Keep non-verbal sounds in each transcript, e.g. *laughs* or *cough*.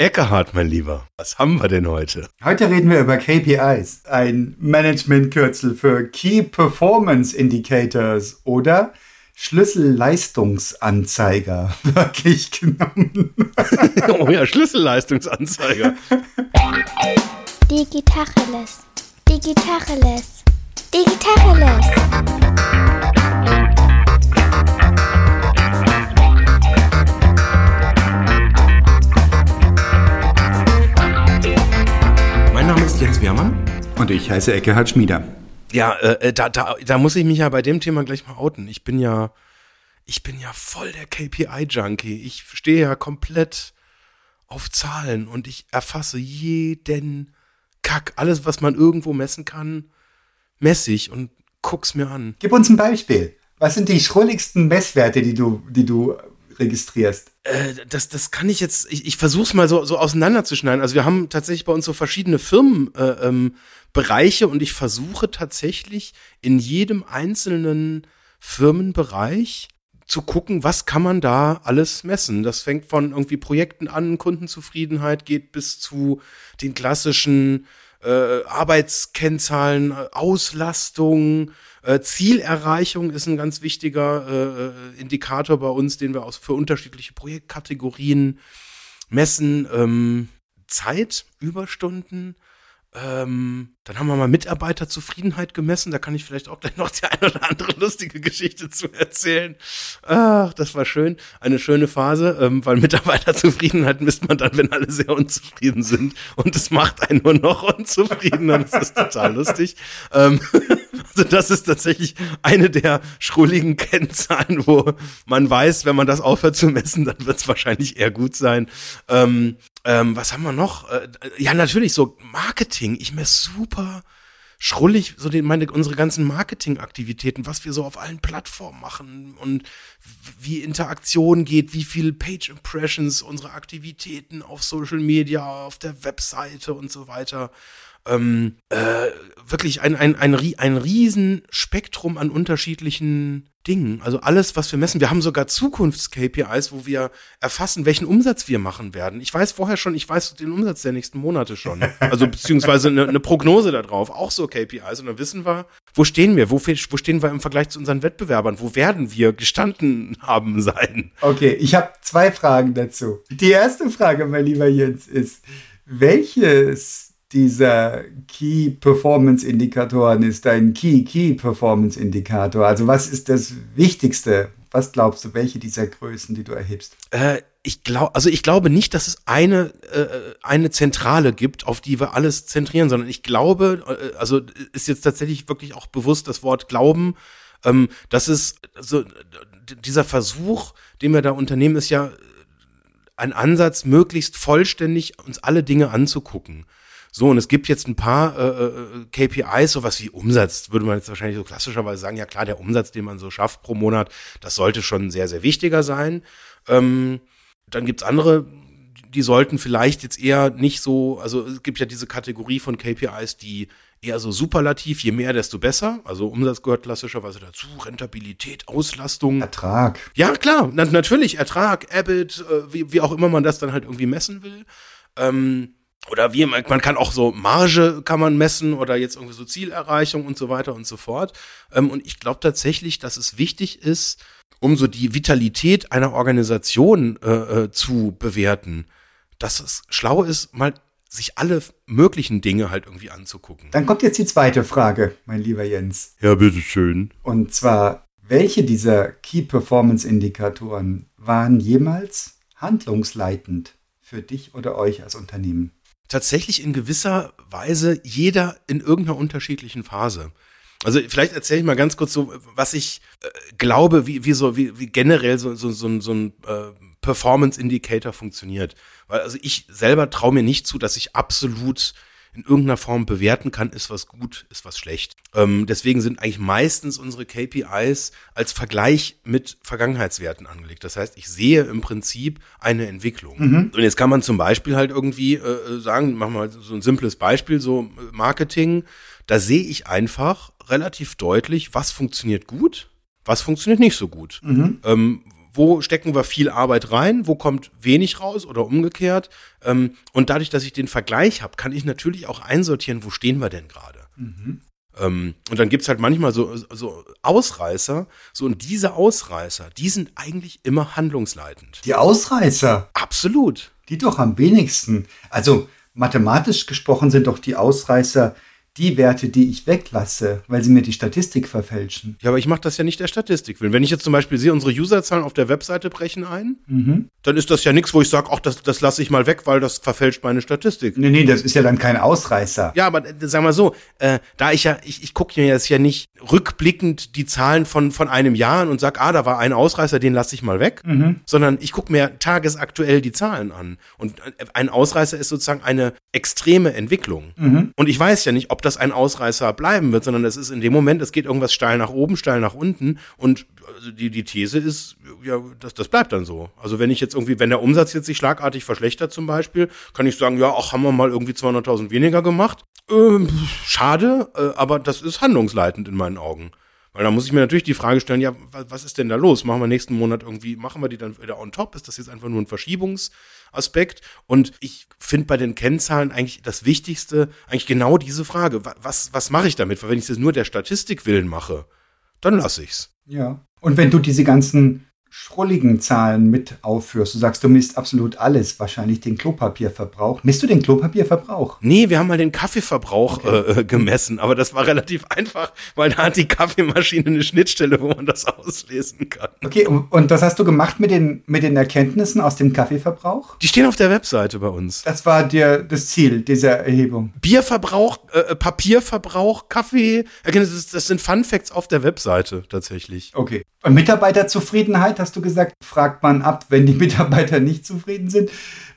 Eckehard, mein Lieber, was haben wir denn heute? Heute reden wir über KPIs, ein Managementkürzel für Key Performance Indicators oder Schlüsselleistungsanzeiger, *laughs* wirklich genommen. *laughs* oh ja, Schlüsselleistungsanzeiger. Digitacheles. Digitacheles. Digitacheles. Wehrmann. Und ich heiße Eckehard Schmieder. Ja, äh, da, da, da muss ich mich ja bei dem Thema gleich mal outen. Ich bin ja, ich bin ja voll der KPI-Junkie. Ich stehe ja komplett auf Zahlen und ich erfasse jeden Kack, alles, was man irgendwo messen kann, messe ich und guck's mir an. Gib uns ein Beispiel. Was sind die schrulligsten Messwerte, die du, die du registrierst? Äh, das, das kann ich jetzt, ich, ich versuche es mal so, so auseinanderzuschneiden. Also wir haben tatsächlich bei uns so verschiedene Firmenbereiche äh, ähm, und ich versuche tatsächlich in jedem einzelnen Firmenbereich zu gucken, was kann man da alles messen. Das fängt von irgendwie Projekten an, Kundenzufriedenheit geht bis zu den klassischen äh, Arbeitskennzahlen, Auslastung, äh, Zielerreichung ist ein ganz wichtiger äh, äh, Indikator bei uns, den wir aus, für unterschiedliche Projektkategorien messen. Ähm, Zeit, Überstunden, ähm, dann haben wir mal Mitarbeiterzufriedenheit gemessen. Da kann ich vielleicht auch gleich noch die eine oder andere lustige Geschichte zu erzählen. Ach, das war schön. Eine schöne Phase, ähm, weil Mitarbeiterzufriedenheit misst man dann, wenn alle sehr unzufrieden sind. Und es macht einen nur noch unzufriedener. Das ist total lustig. Ähm, *laughs* also das ist tatsächlich eine der schrulligen Kennzahlen, wo man weiß, wenn man das aufhört zu messen, dann wird es wahrscheinlich eher gut sein. Ähm, ähm, was haben wir noch? Äh, ja, natürlich so Marketing. Ich messe super schrullig so den, meine, unsere ganzen Marketingaktivitäten, was wir so auf allen Plattformen machen und wie Interaktion geht, wie viel Page Impressions unsere Aktivitäten auf Social Media, auf der Webseite und so weiter ähm, äh, wirklich ein, ein, ein, ein riesen Spektrum an unterschiedlichen Dingen. Also alles, was wir messen. Wir haben sogar Zukunfts-KPIs, wo wir erfassen, welchen Umsatz wir machen werden. Ich weiß vorher schon, ich weiß den Umsatz der nächsten Monate schon. Also beziehungsweise eine, eine Prognose darauf. Auch so KPIs. Und dann wissen wir, wo stehen wir? Wo, wo stehen wir im Vergleich zu unseren Wettbewerbern? Wo werden wir gestanden haben sein? Okay, ich habe zwei Fragen dazu. Die erste Frage, mein lieber Jens, ist, welches dieser Key Performance Indikatoren ist ein Key Key Performance Indikator? Also was ist das Wichtigste? Was glaubst du, welche dieser Größen, die du erhebst? Äh, ich glaube, also ich glaube nicht, dass es eine äh, eine Zentrale gibt, auf die wir alles zentrieren, sondern ich glaube, äh, also ist jetzt tatsächlich wirklich auch bewusst das Wort Glauben, ähm, dass es so dieser Versuch, den wir da unternehmen, ist ja ein Ansatz, möglichst vollständig uns alle Dinge anzugucken. So, und es gibt jetzt ein paar äh, äh KPIs, sowas wie Umsatz, würde man jetzt wahrscheinlich so klassischerweise sagen, ja klar, der Umsatz, den man so schafft pro Monat, das sollte schon sehr, sehr wichtiger sein. Ähm, dann gibt's andere, die sollten vielleicht jetzt eher nicht so, also es gibt ja diese Kategorie von KPIs, die eher so superlativ, je mehr, desto besser. Also Umsatz gehört klassischerweise dazu, Rentabilität, Auslastung. Ertrag. Ja, klar, na, natürlich, Ertrag, EBIT, äh, wie, wie auch immer man das dann halt irgendwie messen will. Ähm, oder wie man kann auch so Marge kann man messen oder jetzt irgendwie so Zielerreichung und so weiter und so fort. Ähm, und ich glaube tatsächlich, dass es wichtig ist, um so die Vitalität einer Organisation äh, äh, zu bewerten, dass es schlau ist, mal sich alle möglichen Dinge halt irgendwie anzugucken. Dann kommt jetzt die zweite Frage, mein lieber Jens. Ja, bitteschön. Und zwar, welche dieser Key Performance Indikatoren waren jemals handlungsleitend für dich oder euch als Unternehmen? Tatsächlich in gewisser Weise jeder in irgendeiner unterschiedlichen Phase. Also vielleicht erzähle ich mal ganz kurz so, was ich äh, glaube, wie, wie so, wie, wie generell so, so, so, so ein äh, Performance Indicator funktioniert. Weil also ich selber traue mir nicht zu, dass ich absolut in irgendeiner Form bewerten kann, ist was gut, ist was schlecht. Ähm, deswegen sind eigentlich meistens unsere KPIs als Vergleich mit Vergangenheitswerten angelegt. Das heißt, ich sehe im Prinzip eine Entwicklung. Mhm. Und jetzt kann man zum Beispiel halt irgendwie äh, sagen, machen wir mal so ein simples Beispiel, so äh, Marketing, da sehe ich einfach relativ deutlich, was funktioniert gut, was funktioniert nicht so gut. Mhm. Ähm, wo stecken wir viel Arbeit rein, wo kommt wenig raus oder umgekehrt. Ähm, und dadurch, dass ich den Vergleich habe, kann ich natürlich auch einsortieren, wo stehen wir denn gerade. Ähm, und dann gibt's halt manchmal so, so Ausreißer. So, und diese Ausreißer, die sind eigentlich immer handlungsleitend. Die Ausreißer, Absolut. die doch am wenigsten. Also mathematisch gesprochen sind doch die Ausreißer die Werte, die ich weglasse, weil sie mir die Statistik verfälschen. Ja, aber ich mache das ja nicht der Statistik willen. Wenn ich jetzt zum Beispiel sehe, unsere Userzahlen auf der Webseite brechen ein, dann ist das ja nichts, wo ich sage, ach, das, das lasse ich mal weg, weil das verfälscht meine Statistik. Nee, nee, das ist ja dann kein Ausreißer. Ja, aber äh, sag mal so, äh, da ich ja, ich, ich gucke mir jetzt ja nicht rückblickend die Zahlen von, von einem Jahr an und sag, ah, da war ein Ausreißer, den lasse ich mal weg, sondern ich gucke mir tagesaktuell die Zahlen an. Und äh, ein Ausreißer ist sozusagen eine extreme Entwicklung. Und ich weiß ja nicht, ob das ein Ausreißer bleiben wird, sondern es ist in dem Moment, es geht irgendwas steil nach oben, steil nach unten und also die, die These ist, ja, das, das bleibt dann so. Also wenn ich jetzt irgendwie, wenn der Umsatz jetzt sich schlagartig verschlechtert zum Beispiel, kann ich sagen, ja, ach, haben wir mal irgendwie 200.000 weniger gemacht. Ähm, schade, äh, aber das ist handlungsleitend in meinen Augen. Weil da muss ich mir natürlich die Frage stellen, ja, was, ist denn da los? Machen wir nächsten Monat irgendwie, machen wir die dann wieder on top? Ist das jetzt einfach nur ein Verschiebungsaspekt? Und ich finde bei den Kennzahlen eigentlich das Wichtigste, eigentlich genau diese Frage. Wa- Was, was mache ich damit? Weil wenn ich das nur der Statistik willen mache, dann lasse ich's. Ja. Und wenn du diese ganzen schrulligen Zahlen mit aufführst, du sagst, du misst absolut alles, wahrscheinlich den Klopapierverbrauch. Misst du den Klopapierverbrauch? Nee, wir haben mal den Kaffeeverbrauch äh, äh, gemessen, aber das war relativ einfach, weil da hat die Kaffeemaschine eine Schnittstelle, wo man das auslesen kann. Okay, und was hast du gemacht mit den, mit den Erkenntnissen aus dem Kaffeeverbrauch? Die stehen auf der Webseite bei uns. Das war dir das Ziel dieser Erhebung. Bierverbrauch, äh, Papierverbrauch, Kaffee, das, das sind Fun Facts auf der Webseite tatsächlich. Okay. Und Mitarbeiterzufriedenheit, hast du gesagt, fragt man ab, wenn die *laughs* Mitarbeiter nicht zufrieden sind.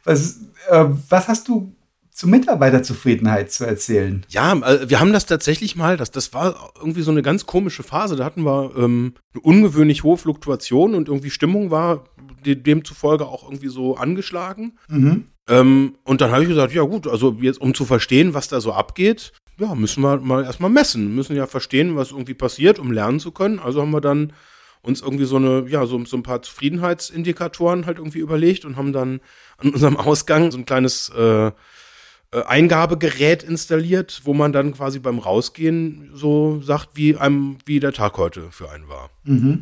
Was, äh, was hast du zu Mitarbeiterzufriedenheit zu erzählen? Ja, äh, wir haben das tatsächlich mal, das, das war irgendwie so eine ganz komische Phase. Da hatten wir ähm, eine ungewöhnlich hohe Fluktuation und irgendwie Stimmung war de demzufolge auch irgendwie so angeschlagen. Ähm, und dann habe ich gesagt, ja gut, also jetzt um zu verstehen, was da so abgeht, ja, müssen wir mal erstmal messen, müssen ja verstehen, was irgendwie passiert, um lernen zu können. Also haben wir dann uns irgendwie so eine, ja, so, so ein paar Zufriedenheitsindikatoren halt irgendwie überlegt und haben dann an unserem Ausgang so ein kleines äh, äh, Eingabegerät installiert, wo man dann quasi beim Rausgehen so sagt, wie einem, wie der Tag heute für einen war.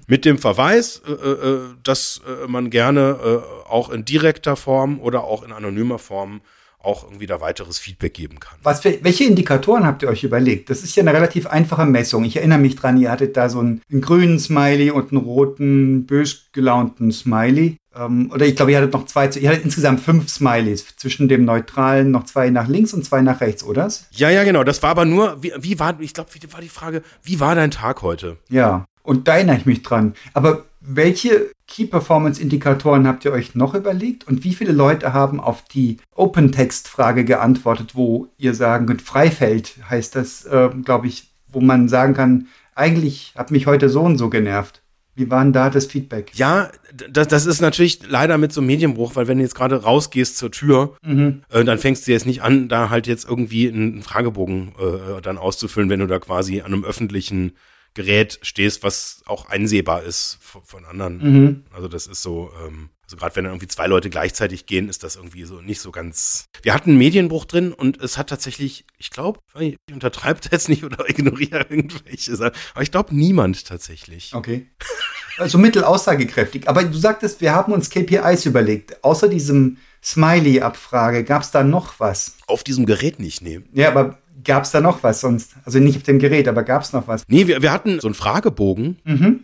Mit dem Verweis, äh, äh, dass äh, man gerne äh, auch in direkter Form oder auch in anonymer Form auch irgendwie da weiteres Feedback geben kann. Was für, welche Indikatoren habt ihr euch überlegt? Das ist ja eine relativ einfache Messung. Ich erinnere mich dran, ihr hattet da so einen, einen grünen Smiley und einen roten, bös gelaunten Smiley. Ähm, oder ich glaube, ihr hattet noch zwei, ihr hattet insgesamt fünf Smileys. Zwischen dem neutralen noch zwei nach links und zwei nach rechts, oder? Ja, ja, genau. Das war aber nur, wie, wie war, ich glaube, wie war die Frage, wie war dein Tag heute? Ja, und da erinnere ich mich dran. Aber welche Key Performance Indikatoren habt ihr euch noch überlegt und wie viele Leute haben auf die Open Text Frage geantwortet, wo ihr sagen könnt, Freifeld heißt das, äh, glaube ich, wo man sagen kann, eigentlich hat mich heute so und so genervt. Wie war denn da das Feedback? Ja, das, das ist natürlich leider mit so einem Medienbruch, weil wenn du jetzt gerade rausgehst zur Tür, äh, dann fängst du jetzt nicht an, da halt jetzt irgendwie einen Fragebogen äh, dann auszufüllen, wenn du da quasi an einem öffentlichen Gerät stehst, was auch einsehbar ist von, von anderen. Also das ist so, ähm, also gerade wenn dann irgendwie zwei Leute gleichzeitig gehen, ist das irgendwie so nicht so ganz. Wir hatten einen Medienbruch drin und es hat tatsächlich, ich glaube, ich untertreibe jetzt nicht oder *laughs* ignoriere irgendwelche Sachen, aber ich glaube niemand tatsächlich. Okay. Also mittel aussagekräftig. Aber du sagtest, wir haben uns KPIs überlegt. Außer diesem Smiley-Abfrage, gab es da noch was? Auf diesem Gerät nicht, nee. Ja, aber gab es da noch was sonst? Also nicht auf dem Gerät, aber gab es noch was? Nee, wir, wir hatten so einen Fragebogen,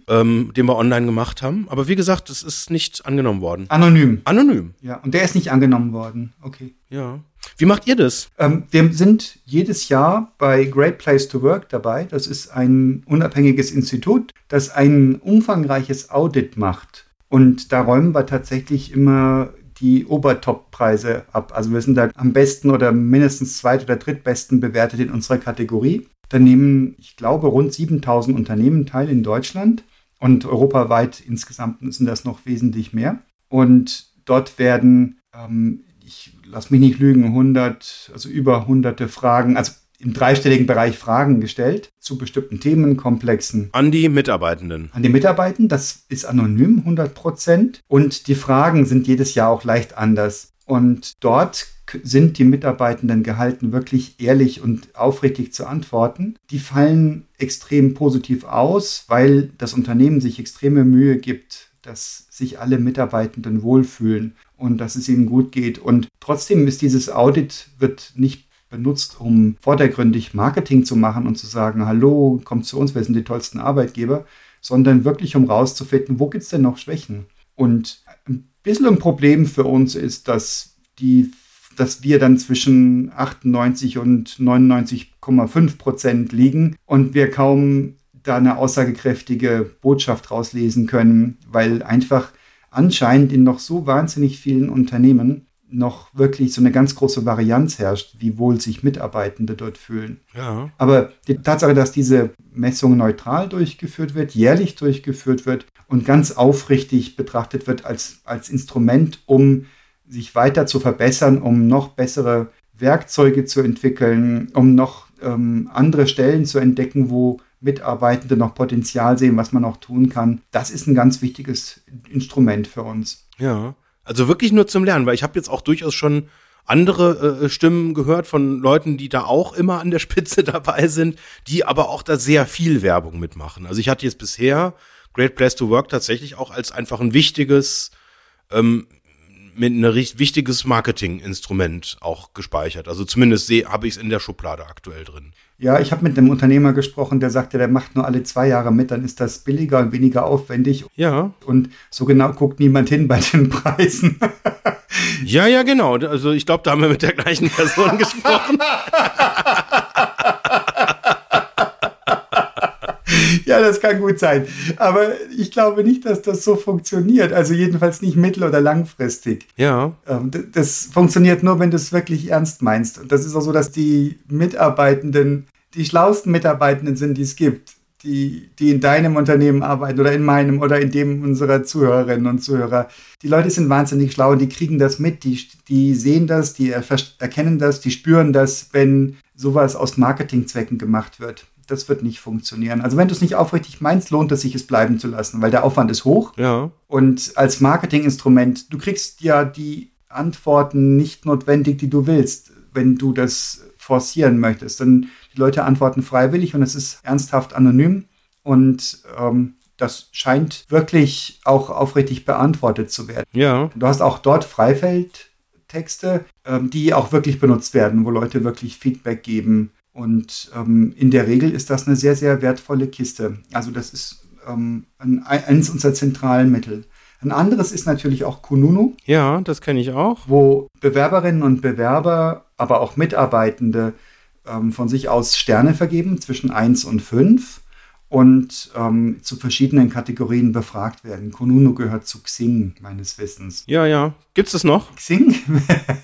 ähm, den wir online gemacht haben. Aber wie gesagt, das ist nicht angenommen worden. Anonym. Anonym, Ja, und der ist nicht angenommen worden. Okay. ja. Wie macht ihr das? Ähm, wir sind jedes Jahr bei Great Place to Work dabei. Das ist ein unabhängiges Institut, das ein umfangreiches Audit macht. Und da räumen wir tatsächlich immer die Obertop-Preise ab. Also wir sind da am besten oder mindestens zweit- oder drittbesten bewertet in unserer Kategorie. Da nehmen, ich glaube, rund 7000 Unternehmen teil in Deutschland und europaweit insgesamt sind das noch wesentlich mehr. Und dort werden, ähm, ich lass mich nicht lügen, 100, also über hunderte Fragen, also im dreistelligen Bereich Fragen gestellt zu bestimmten Themenkomplexen. An die Mitarbeitenden. An die Mitarbeitenden, das ist anonym 100 Prozent. Und die Fragen sind jedes Jahr auch leicht anders. Und dort sind die Mitarbeitenden gehalten, wirklich ehrlich und aufrichtig zu antworten. Die fallen extrem positiv aus, weil das Unternehmen sich extreme Mühe gibt, dass sich alle Mitarbeitenden wohlfühlen und dass es ihnen gut geht. Und trotzdem ist dieses Audit wird nicht benutzt, um vordergründig Marketing zu machen und zu sagen, hallo, kommt zu uns, wir sind die tollsten Arbeitgeber, sondern wirklich um rauszufinden, wo gibt es denn noch Schwächen? Und ein bisschen ein Problem für uns ist, dass die dass wir dann zwischen 98 und 99,5 Prozent liegen und wir kaum da eine aussagekräftige Botschaft rauslesen können, weil einfach anscheinend in noch so wahnsinnig vielen Unternehmen noch wirklich so eine ganz große Varianz herrscht, wie wohl sich Mitarbeitende dort fühlen. Ja. Aber die Tatsache, dass diese Messung neutral durchgeführt wird, jährlich durchgeführt wird und ganz aufrichtig betrachtet wird als, als Instrument, um sich weiter zu verbessern, um noch bessere Werkzeuge zu entwickeln, um noch ähm, andere Stellen zu entdecken, wo Mitarbeitende noch Potenzial sehen, was man noch tun kann. Das ist ein ganz wichtiges Instrument für uns. Ja, also wirklich nur zum Lernen, weil ich habe jetzt auch durchaus schon andere äh, Stimmen gehört von Leuten, die da auch immer an der Spitze *laughs* dabei sind, die aber auch da sehr viel Werbung mitmachen. Also ich hatte jetzt bisher Great Place to Work tatsächlich auch als einfach ein wichtiges ähm, mit ein wichtiges Marketinginstrument auch gespeichert. Also zumindest habe ich es in der Schublade aktuell drin. Ja, ich habe mit einem Unternehmer gesprochen, der sagte, der macht nur alle zwei Jahre mit, dann ist das billiger und weniger aufwendig. Ja. Und so genau guckt niemand hin bei den *laughs* Preisen. ja, ja, genau. Also ich glaube, da haben wir mit der gleichen Person *laughs* gesprochen. *laughs* ja, das kann gut sein. Aber ich glaube nicht, dass das so funktioniert. Also jedenfalls nicht mittel- oder langfristig. Ja. Ähm, das funktioniert nur, wenn du es wirklich ernst meinst. Und das ist auch so, dass die Mitarbeitenden die schlauesten Mitarbeitenden sind, die es gibt. Die, die in deinem Unternehmen arbeiten oder in meinem oder in dem unserer Zuhörerinnen und Zuhörer. Die Leute sind wahnsinnig schlau und die kriegen das mit, die, die sehen das, die erkennen das, die spüren das, wenn sowas aus Marketingzwecken gemacht wird das wird nicht funktionieren. Also wenn du es nicht aufrichtig meinst, lohnt es sich, es bleiben zu lassen, weil der Aufwand ist hoch. Ja. Und als Marketinginstrument, du kriegst ja die Antworten nicht notwendig, die du willst, wenn du das forcieren möchtest. Denn die Leute antworten freiwillig und es ist ernsthaft anonym. Und ähm, das scheint wirklich auch aufrichtig beantwortet zu werden. Ja. Du hast auch dort Freifeldtexte, ähm, die auch wirklich benutzt werden, wo Leute wirklich Feedback geben und ähm, in der Regel ist das eine sehr, sehr wertvolle Kiste. Also das ist ähm, ein, eines unserer zentralen Mittel. Ein anderes ist natürlich auch Kununu. Ja, das kenne ich auch. Wo Bewerberinnen und Bewerber, aber auch Mitarbeitende ähm, von sich aus Sterne vergeben zwischen 1 und 5 und ähm, zu verschiedenen Kategorien befragt werden. Kununu gehört zu Xing, meines Wissens. Ja, ja. Gibt's das noch? Xing? *laughs*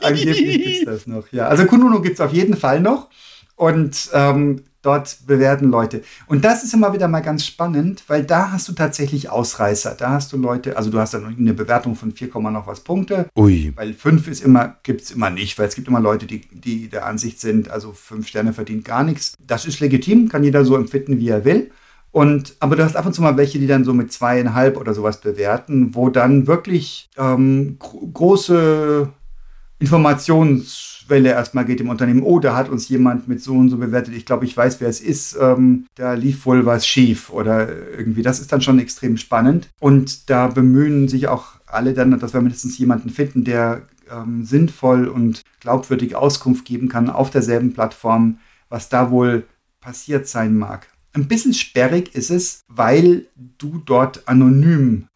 Angeblich gibt's das noch, ja. Also Kununu gibt's auf jeden Fall noch. Und ähm, dort bewerten Leute. Und das ist immer wieder mal ganz spannend, weil da hast du tatsächlich Ausreißer. Da hast du Leute, also du hast dann eine Bewertung von 4, noch was Punkte. Ui. Weil 5 ist immer, gibt es immer nicht, weil es gibt immer Leute, die, die der Ansicht sind, also 5 Sterne verdient gar nichts. Das ist legitim, kann jeder so empfinden, wie er will. Und, aber du hast ab und zu mal welche, die dann so mit zweieinhalb oder sowas bewerten, wo dann wirklich ähm, große Informations- Welle erstmal geht im Unternehmen, oh, da hat uns jemand mit so und so bewertet, ich glaube, ich weiß, wer es ist, ähm, da lief wohl was schief oder irgendwie. Das ist dann schon extrem spannend. Und da bemühen sich auch alle dann, dass wir mindestens jemanden finden, der ähm, sinnvoll und glaubwürdig Auskunft geben kann auf derselben Plattform, was da wohl passiert sein mag. Ein bisschen sperrig ist es, weil du dort anonym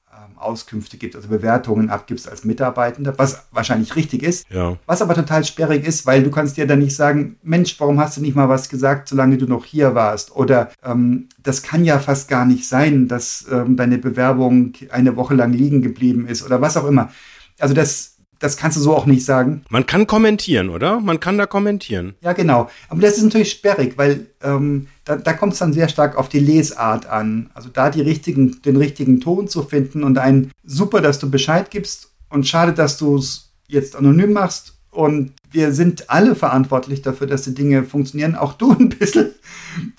Auskünfte gibt, also Bewertungen abgibst als Mitarbeitender, was wahrscheinlich richtig ist, ja. was aber total sperrig ist, weil du kannst dir dann nicht sagen, Mensch, warum hast du nicht mal was gesagt, solange du noch hier warst? Oder ähm, das kann ja fast gar nicht sein, dass ähm, deine Bewerbung eine Woche lang liegen geblieben ist oder was auch immer. Also das das kannst du so auch nicht sagen. Man kann kommentieren, oder? Man kann da kommentieren. Ja, genau. Aber das ist natürlich sperrig, weil ähm, da, da kommt es dann sehr stark auf die Lesart an. Also da die richtigen, den richtigen Ton zu finden und ein super, dass du Bescheid gibst und schade, dass du es jetzt anonym machst und wir sind alle verantwortlich dafür, dass die Dinge funktionieren. Auch du ein bisschen. *laughs*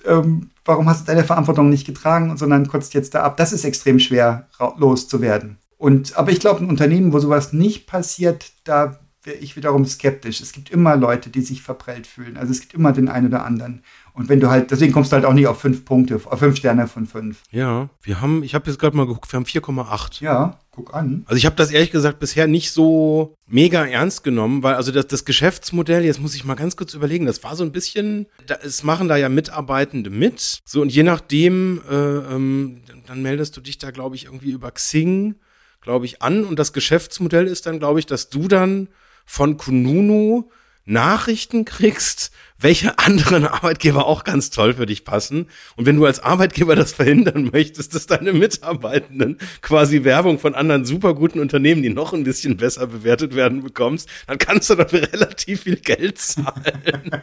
Ähm, warum hast du deine Verantwortung nicht getragen, sondern kotzt jetzt da ab? Das ist extrem schwer loszuwerden. Und, aber ich glaube, ein Unternehmen, wo sowas nicht passiert, da wäre ich wiederum skeptisch. Es gibt immer Leute, die sich verprellt fühlen. Also es gibt immer den einen oder anderen. Und wenn du halt, deswegen kommst du halt auch nicht auf fünf Punkte, auf fünf Sterne von fünf. Ja, wir haben, ich habe jetzt gerade mal geguckt, wir haben 4,8. Ja, guck an. Also ich habe das ehrlich gesagt bisher nicht so mega ernst genommen, weil also das, das Geschäftsmodell, jetzt muss ich mal ganz kurz überlegen, das war so ein bisschen, da, es machen da ja Mitarbeitende mit. So und je nachdem, äh, ähm, dann meldest du dich da, glaube ich, irgendwie über Xing, glaube ich, an. Und das Geschäftsmodell ist dann, glaube ich, dass du dann von Kununu Nachrichten kriegst, welche *laughs* anderen Arbeitgeber auch ganz toll für dich passen. Und wenn du als Arbeitgeber das verhindern möchtest, dass deine Mitarbeitenden quasi Werbung von anderen superguten Unternehmen, die noch ein bisschen besser bewertet werden, bekommst, dann kannst du dafür *laughs* relativ viel Geld zahlen. *laughs*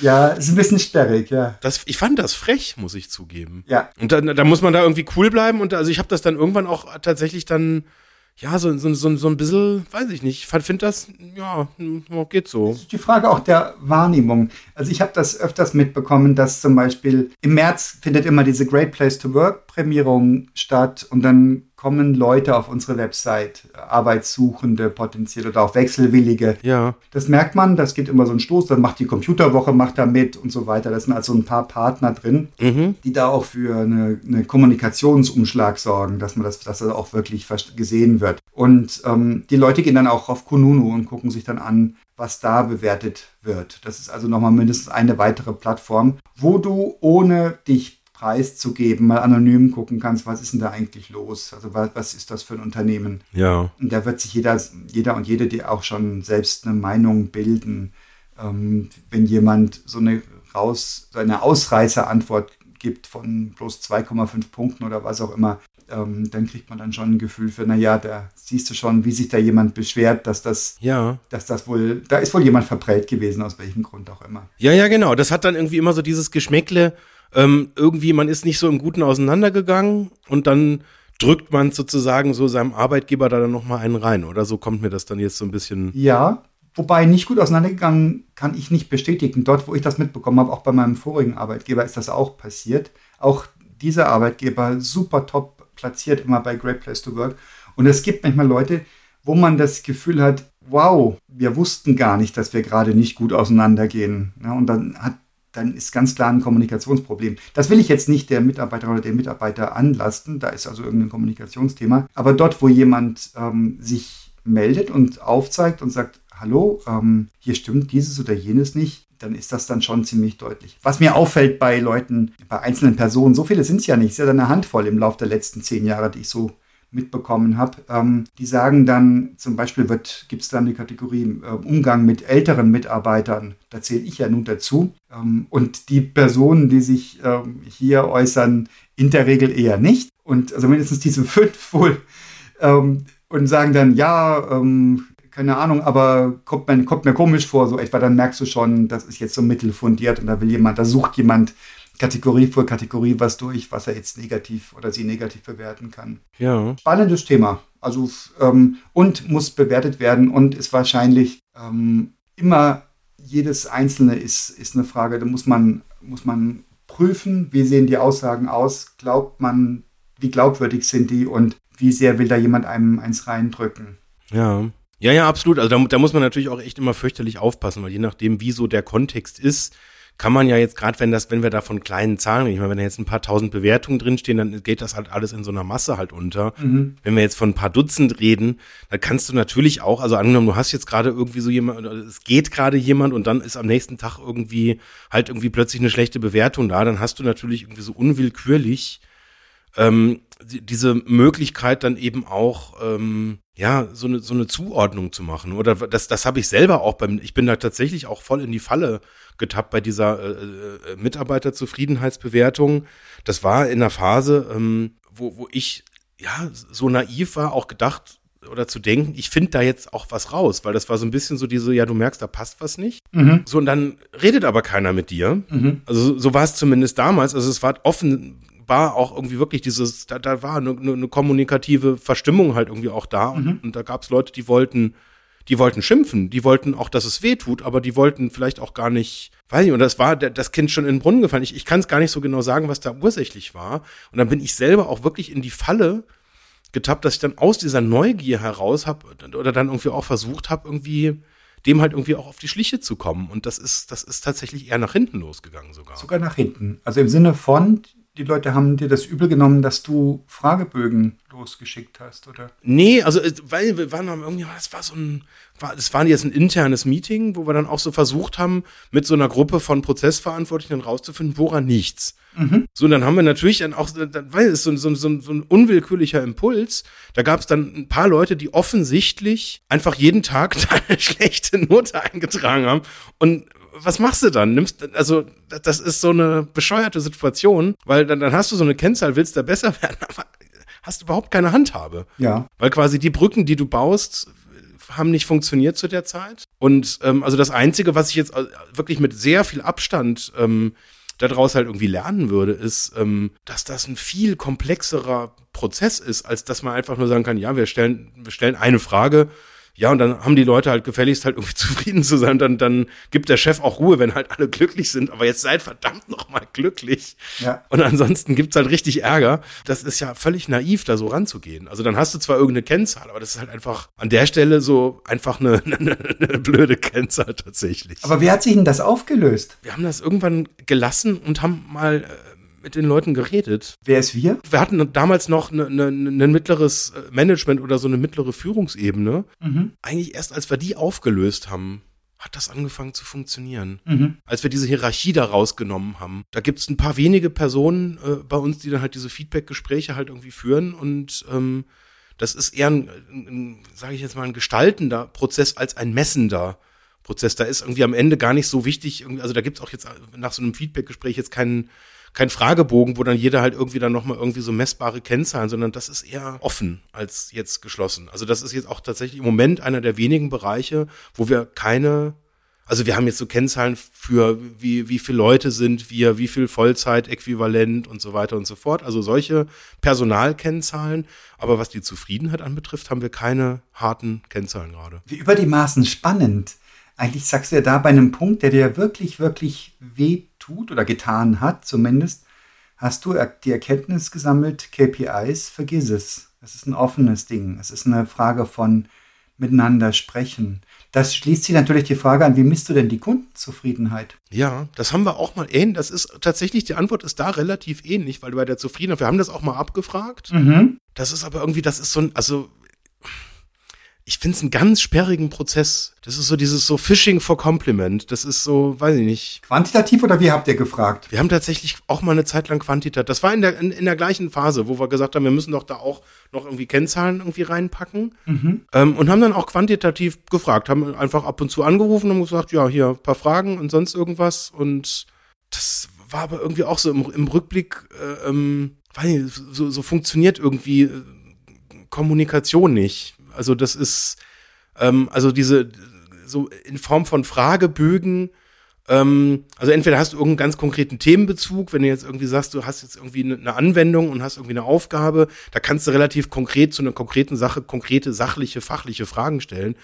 Ja, ist ein bisschen sperrig, ja. Das, ich fand das frech, muss ich zugeben. Ja. Und da, da muss man da irgendwie cool bleiben. Und also ich habe das dann irgendwann auch tatsächlich dann ja, so, so, so, so ein bisschen, weiß ich nicht, ich finde das, ja, geht so. Das ist die Frage auch der Wahrnehmung. Also ich habe das öfters mitbekommen, dass zum Beispiel im März findet immer diese Great Place to Work Prämierung statt und dann kommen Leute auf unsere Website, Arbeitssuchende potenziell oder auch Wechselwillige. Ja. Das merkt man, das geht immer so ein Stoß, dann macht die Computerwoche, macht da mit und so weiter. Da sind also ein paar Partner drin, Mhm. die da auch für eine, eine Kommunikationsumschlag sorgen, dass man das, dass das auch wirklich gesehen wird. Und ähm, die Leute gehen dann auch auf Kununu und gucken sich dann an, was da bewertet wird. Das ist also nochmal mindestens eine weitere Plattform, wo du ohne dich preiszugeben, mal anonym gucken kannst, was ist denn da eigentlich los? Also was, was ist das für ein Unternehmen? Ja. Und da wird sich jeder, jeder und jede die auch schon selbst eine Meinung bilden. Ähm, wenn jemand so eine raus, so eine Ausreißerantwort gibt von bloß 2,5 Punkten oder was auch immer, ähm, dann kriegt man dann schon ein Gefühl für, naja, da siehst du schon, wie sich da jemand beschwert, dass das, Ja. dass das wohl, da ist wohl jemand verprellt gewesen, aus welchem Grund auch immer. Ja, ja, genau. Das hat dann irgendwie immer so dieses Geschmäckle, ähm, irgendwie, man ist nicht so im Guten auseinandergegangen und dann drückt man sozusagen so seinem Arbeitgeber da dann nochmal einen rein. Oder so kommt mir das dann jetzt so ein bisschen. Ja, wobei nicht gut auseinandergegangen kann ich nicht bestätigen. Dort, wo ich das mitbekommen habe, auch bei meinem vorigen Arbeitgeber ist das auch passiert. Auch dieser Arbeitgeber super top platziert immer bei Great Place to Work. Und es gibt manchmal Leute, wo man das Gefühl hat, wow, wir wussten gar nicht, dass wir gerade nicht gut auseinandergehen. Ja, und dann hat dann ist ganz klar ein Kommunikationsproblem. Das will ich jetzt nicht der Mitarbeiter oder der Mitarbeiter anlasten, da ist also irgendein Kommunikationsthema. Aber dort, wo jemand ähm, sich meldet und aufzeigt und sagt, hallo, ähm, hier stimmt dieses oder jenes nicht, dann ist das dann schon ziemlich deutlich. Was mir auffällt bei Leuten, bei einzelnen Personen, so viele sind es ja nicht, es ist ja eine Handvoll im Laufe der letzten zehn Jahre, die ich so mitbekommen habe. Ähm, die sagen dann, zum Beispiel gibt es dann die Kategorie äh, Umgang mit älteren Mitarbeitern. Da zähle ich ja nun dazu. Ähm, und die Personen, die sich ähm, hier äußern, in der Regel eher nicht. Und also mindestens diese fünf *laughs* wohl. Ähm, und sagen dann, ja, ähm, keine Ahnung, aber kommt mir, kommt mir komisch vor, so etwa, dann merkst du schon, das ist jetzt so mittelfundiert und da will jemand, da sucht jemand Kategorie für Kategorie was durch, was er jetzt negativ oder sie negativ bewerten kann. Ja. Spannendes Thema. Also ähm, und muss bewertet werden und ist wahrscheinlich ähm, immer jedes einzelne ist, ist eine Frage, da muss man, muss man prüfen, wie sehen die Aussagen aus, glaubt man, wie glaubwürdig sind die und wie sehr will da jemand einem eins reindrücken. Ja. Ja, ja, absolut. Also da, da muss man natürlich auch echt immer fürchterlich aufpassen, weil je nachdem, wie so der Kontext ist, kann man ja jetzt gerade, wenn das, wenn wir da von kleinen Zahlen, ich meine, wenn da jetzt ein paar tausend Bewertungen drinstehen, dann geht das halt alles in so einer Masse halt unter. Mhm. Wenn wir jetzt von ein paar Dutzend reden, dann kannst du natürlich auch, also angenommen, du hast jetzt gerade irgendwie so jemand, es geht gerade jemand und dann ist am nächsten Tag irgendwie halt irgendwie plötzlich eine schlechte Bewertung da, dann hast du natürlich irgendwie so unwillkürlich ähm, die- diese Möglichkeit dann eben auch ähm, ja so eine so eine Zuordnung zu machen oder das das habe ich selber auch beim ich bin da tatsächlich auch voll in die Falle getappt bei dieser äh, äh, Mitarbeiterzufriedenheitsbewertung das war in einer Phase ähm, wo wo ich ja so naiv war auch gedacht oder zu denken ich finde da jetzt auch was raus weil das war so ein bisschen so diese ja du merkst da passt was nicht Mhm. so und dann redet aber keiner mit dir Mhm. also so- war es zumindest damals. Also es war offenbar auch irgendwie wirklich dieses, da, da war eine, eine, kommunikative Verstimmung halt irgendwie auch da. Und, und da gab es Leute, die wollten die wollten schimpfen, die wollten auch, dass es weh tut, aber die wollten vielleicht auch gar nicht, weiß ich, und das war das Kind schon in den Brunnen gefallen. Ich, ich kann es gar nicht so genau sagen, was da ursächlich war. Und dann bin ich selber auch wirklich in die Falle getappt, dass ich dann aus dieser Neugier heraus habe oder dann irgendwie auch versucht habe, irgendwie dem halt irgendwie auch auf die Schliche zu kommen. Und das ist, das ist tatsächlich eher nach hinten losgegangen sogar. Sogar nach hinten. Also im Sinne von, die Leute haben dir das übel genommen, dass du Fragebögen losgeschickt hast, oder? Nee, also weil wir waren irgendwie, das war so ein, war, das war jetzt ein internes Meeting, wo wir dann auch so versucht haben, mit so einer Gruppe von Prozessverantwortlichen rauszufinden, woran nichts. Mhm. So, und dann haben wir natürlich dann auch, weil es so, so, so, so ein unwillkürlicher Impuls, da gab es dann ein paar Leute, die offensichtlich einfach jeden Tag *laughs* eine schlechte Note eingetragen haben und was machst du dann? Nimmst, also, das ist so eine bescheuerte Situation, weil dann, dann hast du so eine Kennzahl, willst da besser *laughs* werden, aber hast überhaupt keine Handhabe. Ja. Weil quasi die Brücken, die du baust, haben nicht funktioniert zu der Zeit. Und ähm, also das Einzige, was ich jetzt äh, wirklich mit sehr viel Abstand ähm, daraus halt irgendwie lernen würde, ist, ähm, dass das ein viel komplexerer Prozess ist, als dass man einfach nur sagen kann, ja, wir stellen, wir stellen eine Frage ja, und dann haben die Leute halt gefälligst halt irgendwie *laughs* zufrieden zu sein. Dann, dann gibt der Chef auch Ruhe, wenn halt alle glücklich sind. Aber jetzt seid verdammt noch mal glücklich. Ja. Und ansonsten gibt's halt richtig Ärger. Das ist ja völlig naiv, da so ranzugehen. Also dann hast du zwar irgendeine Kennzahl, aber das ist halt einfach an der Stelle so einfach eine, *laughs* eine, eine blöde Kennzahl tatsächlich. Aber wie hat sich denn das aufgelöst? Wir haben das irgendwann gelassen und haben mal äh, mit den Leuten geredet. Wer ist wir? Wir hatten damals noch ein ne, ne, ne mittleres äh, Management oder so eine mittlere Führungsebene. Mhm. Eigentlich erst als wir die aufgelöst haben, hat das angefangen zu funktionieren. Mhm. Als wir diese Hierarchie da rausgenommen haben. Da gibt es ein paar wenige Personen äh, bei uns, die dann halt diese Feedback-Gespräche halt irgendwie führen und ähm, das ist eher ein, ein sage ich jetzt mal, ein gestaltender Prozess als ein messender Prozess. Da ist irgendwie am Ende gar nicht so wichtig, also da gibt es auch jetzt nach so einem Feedback-Gespräch jetzt keinen kein Fragebogen, wo dann jeder halt irgendwie dann nochmal irgendwie so messbare Kennzahlen, sondern das ist eher offen als jetzt geschlossen. Also das ist jetzt auch tatsächlich im Moment einer der wenigen Bereiche, wo wir keine also wir haben jetzt so Kennzahlen für wie, wie viele Leute sind wir, wie viel Vollzeit-Äquivalent und so weiter und so fort. Also solche Personalkennzahlen. Aber was die Zufriedenheit anbetrifft, haben wir keine harten Kennzahlen gerade. Wie über die Maßen spannend. Eigentlich sagst du ja da bei einem Punkt, der dir wirklich, wirklich weh tut oder getan hat zumindest, hast du die Erkenntnis gesammelt, KPIs, vergiss es. Es ist ein offenes Ding. Es ist eine Frage von miteinander sprechen. Das schließt sich natürlich die Frage an, wie misst du denn die Kundenzufriedenheit? Ja, das haben wir auch mal ähnlich. Das ist tatsächlich, die Antwort ist da relativ ähnlich, weil bei der Zufriedenheit, wir haben das auch mal abgefragt. Mhm. Das ist aber irgendwie, das ist so ein, also ich finde es einen ganz sperrigen Prozess. Das ist so dieses so Fishing for Compliment. Das ist so, weiß ich nicht. Quantitativ oder wie habt ihr gefragt? Wir haben tatsächlich auch mal eine Zeit lang quantitativ. Das war in der, in, in der gleichen Phase, wo wir gesagt haben, wir müssen doch da auch noch irgendwie Kennzahlen irgendwie reinpacken. Mhm. Ähm, und haben dann auch quantitativ gefragt, haben einfach ab und zu angerufen und gesagt, ja, hier ein paar Fragen und sonst irgendwas. Und das war aber irgendwie auch so im, im Rückblick, äh, ähm, weiß nicht, so, so funktioniert irgendwie äh, Kommunikation nicht. Also das ist, ähm, also diese, so in Form von Fragebögen, ähm, also entweder hast du irgendeinen ganz konkreten Themenbezug, wenn du jetzt irgendwie sagst, du hast jetzt irgendwie eine Anwendung und hast irgendwie eine Aufgabe, da kannst du relativ konkret zu einer konkreten Sache, konkrete, sachliche, fachliche Fragen stellen.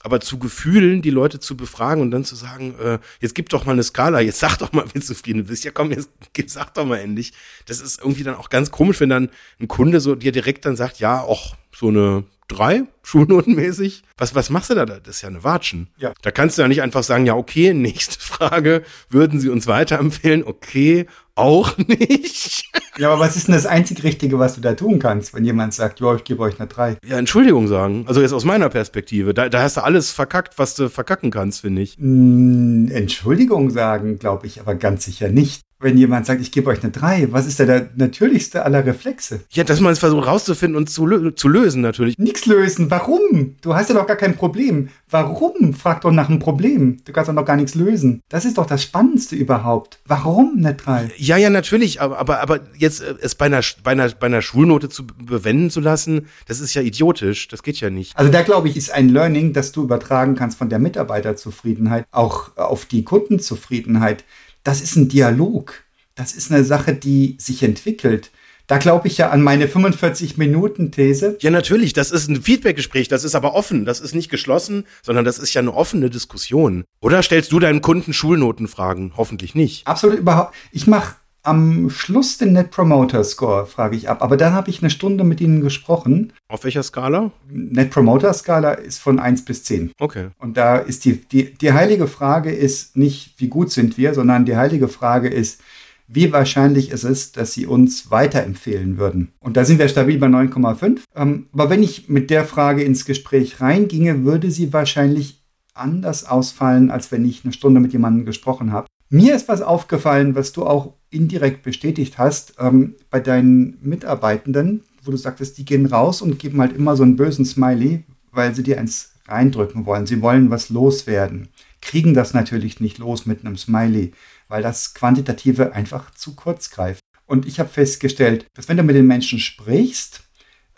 Aber zu Gefühlen, die Leute zu befragen und dann zu sagen, äh, jetzt gib doch mal eine Skala, jetzt sag doch mal, *laughs* zufrieden du bist. Ja, komm, jetzt sag doch mal endlich. Das ist irgendwie dann auch ganz komisch, wenn dann ein Kunde so dir direkt dann sagt, ja, auch so eine drei, *laughs* schulnotenmäßig. Was, was machst du da? Das ist ja eine Watschen. Ja. Da kannst du ja nicht einfach sagen, ja, okay, *laughs* nächste Frage, würden Sie uns weiterempfehlen? Okay, auch *laughs* nicht. Ja, aber was ist denn das einzig Richtige, was du da tun kannst, wenn jemand sagt, ja, ich gebe euch eine drei? Ja, Entschuldigung sagen. Also jetzt aus meiner Perspektive. Da, da hast du alles verkackt, was du verkacken kannst, finde ich. Mm, Entschuldigung sagen, glaube ich, aber ganz sicher nicht wenn jemand sagt, ich gebe euch eine 3, was ist da der natürlichste aller Reflexe? Ja, dass man es versucht rauszufinden und zu, lö zu lösen natürlich. Nichts lösen. Warum? Du hast ja doch gar kein Problem. Warum? Frag doch nach einem Problem. Du kannst doch noch gar nichts lösen. Das ist doch das Spannendste überhaupt. Warum eine 3? Ja, ja, natürlich. Aber, aber, aber jetzt äh, es bei einer, bei, einer, bei einer Schulnote zu bewenden zu lassen, das ist ja idiotisch. Das geht ja nicht. Also da glaube ich, ist ein Learning, das du übertragen kannst von der Mitarbeiterzufriedenheit auch auf die Kundenzufriedenheit das ist ein Dialog. Das ist eine Sache, die sich entwickelt. Da glaube ich ja an meine 45-Minuten-These. Ja, natürlich, das ist ein Feedbackgespräch, das ist aber offen, das ist nicht geschlossen, sondern das ist ja eine offene Diskussion. Oder stellst du deinen Kunden Schulnotenfragen? Hoffentlich nicht. Absolut überhaupt. Ich mache am Schluss den Net Promoter Score, frage ich ab. Aber dann habe ich eine Stunde mit ihnen gesprochen. Auf welcher Skala? Net Promoter Skala ist von 1 bis 10. Okay. Und da ist die, die, die heilige Frage ist nicht, wie gut sind wir, sondern die heilige Frage ist, wie wahrscheinlich ist es, dass sie uns weiterempfehlen würden. Und da sind wir stabil bei 9,5. Ähm, aber wenn ich mit der Frage ins Gespräch reinginge, würde sie wahrscheinlich anders ausfallen, als wenn ich eine Stunde mit jemandem gesprochen habe. Mir ist was aufgefallen, was du auch indirekt bestätigt hast ähm, bei deinen Mitarbeitenden, wo du sagtest, die gehen raus und geben halt immer so einen bösen Smiley, weil sie dir eins reindrücken wollen. Sie wollen was loswerden. Kriegen das natürlich nicht los mit einem Smiley, weil das Quantitative einfach zu kurz greift. Und ich habe festgestellt, dass wenn du mit den Menschen sprichst,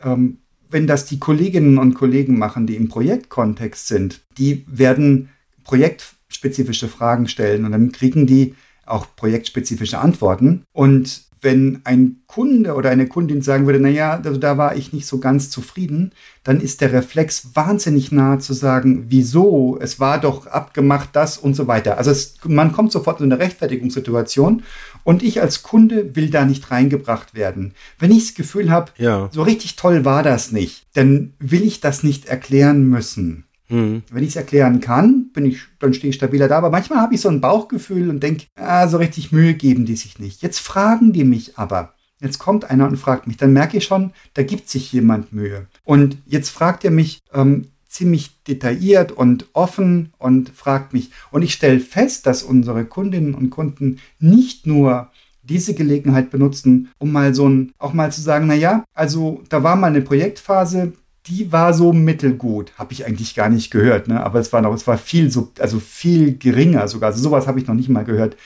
ähm, wenn das die Kolleginnen und Kollegen machen, die im Projektkontext sind, die werden projektspezifische Fragen stellen und dann kriegen die auch projektspezifische Antworten. Und wenn ein Kunde oder eine Kundin sagen würde, naja, also da war ich nicht so ganz zufrieden, dann ist der Reflex wahnsinnig nahe zu sagen, wieso, es war doch abgemacht das und so weiter. Also es, man kommt sofort in eine Rechtfertigungssituation und ich als Kunde will da nicht reingebracht werden. Wenn ich das Gefühl habe, Ja. so richtig toll war das nicht, dann will ich das nicht erklären müssen. Hm. Wenn ich es erklären kann, bin ich, dann stehe ich stabiler da. Aber manchmal habe ich so ein Bauchgefühl und denke, ah, so richtig Mühe geben die sich nicht. Jetzt fragen die mich aber. Jetzt kommt einer und fragt mich. Dann merke ich schon, da gibt sich jemand Mühe. Und jetzt fragt er mich ähm, ziemlich detailliert und offen und fragt mich. Und ich stelle fest, dass unsere Kundinnen und Kunden nicht nur diese Gelegenheit benutzen, um mal so ein, auch mal zu sagen, na ja, also da war mal eine Projektphase, die war so mittelgut. Habe ich eigentlich gar nicht gehört, ne? Aber es war noch, es war viel so, also viel geringer sogar. Also sowas habe ich noch nicht mal gehört.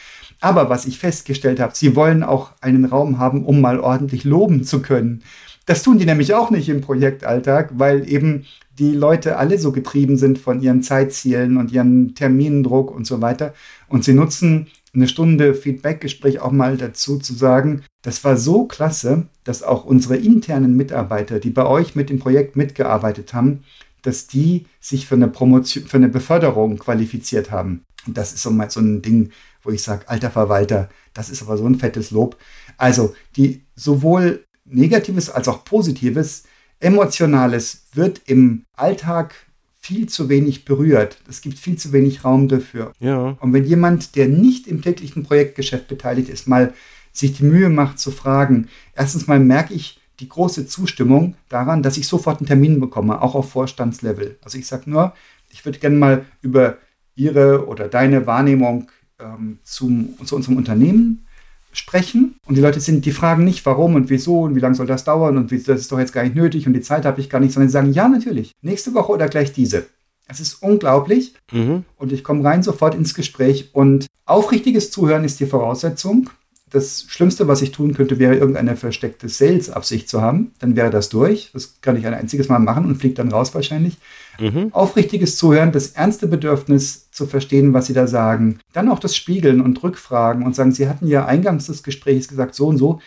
Aber was ich festgestellt habe, sie wollen auch einen Raum haben, um mal ordentlich loben zu können. Das tun die nämlich auch nicht im Projektalltag, weil eben die Leute alle so getrieben sind von ihren Zeitzielen und ihren Terminendruck und so weiter. Und sie nutzen eine Stunde Feedbackgespräch auch mal dazu zu sagen, das war so klasse, dass auch unsere internen Mitarbeiter, die bei euch mit dem Projekt mitgearbeitet haben, dass die sich für eine Promotion, für eine Beförderung qualifiziert haben. Und das ist so mal so ein Ding, wo ich sage, alter Verwalter, das ist aber so ein fettes Lob. Also, die sowohl Negatives als auch Positives, Emotionales wird im Alltag viel zu wenig berührt. Es gibt viel zu wenig Raum dafür. Ja. Und wenn jemand, der nicht im täglichen Projektgeschäft beteiligt ist, mal sich die Mühe macht zu fragen, erstens mal merke ich die große Zustimmung daran, dass ich sofort einen Termin bekomme, auch auf Vorstandslevel. Also ich sage nur, ich würde gerne mal über Ihre oder deine Wahrnehmung ähm, zum, zu unserem Unternehmen sprechen. Und die Leute sind, die fragen nicht, warum und wieso und wie lange soll das dauern und wie, das ist doch jetzt gar nicht nötig und die Zeit habe ich gar nicht, sondern sie sagen, ja, natürlich, nächste Woche oder gleich diese. Es ist unglaublich Mhm. und ich komme rein sofort ins Gespräch und aufrichtiges Zuhören ist die Voraussetzung. Das Schlimmste, was ich tun könnte, wäre irgendeine versteckte Sales-Absicht zu haben. Dann wäre das durch. Das kann ich ein einziges Mal machen und fliegt dann raus wahrscheinlich. Mhm. Aufrichtiges Zuhören, das ernste Bedürfnis zu verstehen, was Sie da sagen. Dann auch das Spiegeln und Rückfragen und sagen, Sie hatten ja eingangs des Gesprächs gesagt, so und so.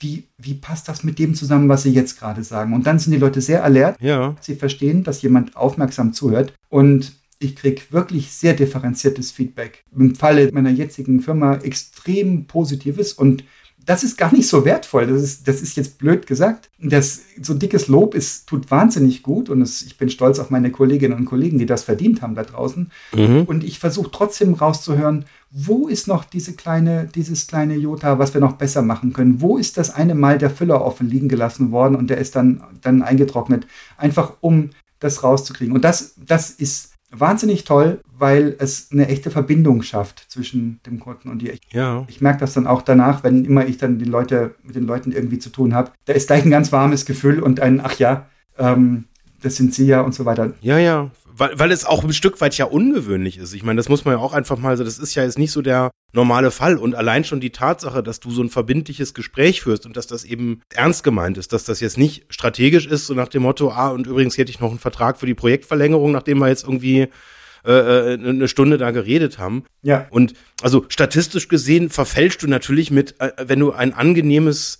Wie, wie passt das mit dem zusammen, was Sie jetzt gerade sagen? Und dann sind die Leute sehr alert. Ja. Sie verstehen, dass jemand aufmerksam zuhört. Und ich kriege wirklich sehr differenziertes Feedback. Im Falle meiner jetzigen Firma extrem positives und das ist gar nicht so wertvoll. Das ist, das ist jetzt blöd gesagt. Das, so dickes Lob ist, tut wahnsinnig gut und es, ich bin stolz auf meine Kolleginnen und Kollegen, die das verdient haben da draußen. Mhm. Und ich versuche trotzdem rauszuhören, wo ist noch diese kleine, dieses kleine Jota, was wir noch besser machen können? Wo ist das eine Mal der Füller offen liegen gelassen worden und der ist dann, dann eingetrocknet? Einfach um das rauszukriegen. Und das, das ist wahnsinnig toll, weil es eine echte Verbindung schafft zwischen dem Kunden und dir. Ich, Ja. ich merke das dann auch danach, wenn immer ich dann die Leute mit den Leuten irgendwie zu tun habe. Da ist gleich ein ganz warmes Gefühl und ein, ach ja, ähm, das sind sie ja und so weiter. Ja, ja. Weil, weil es auch ein Stück weit ja ungewöhnlich ist. Ich meine, das muss man ja auch einfach mal so, das ist ja jetzt nicht so der normale Fall. Und allein schon die Tatsache, dass du so ein verbindliches Gespräch führst und dass das eben ernst gemeint ist, dass das jetzt nicht strategisch ist, so nach dem Motto, ah, und übrigens hätte ich noch einen Vertrag für die Projektverlängerung, nachdem wir jetzt irgendwie äh, äh, eine Stunde da geredet haben. Ja, Und also statistisch gesehen verfälschst du natürlich mit, äh, wenn du ein angenehmes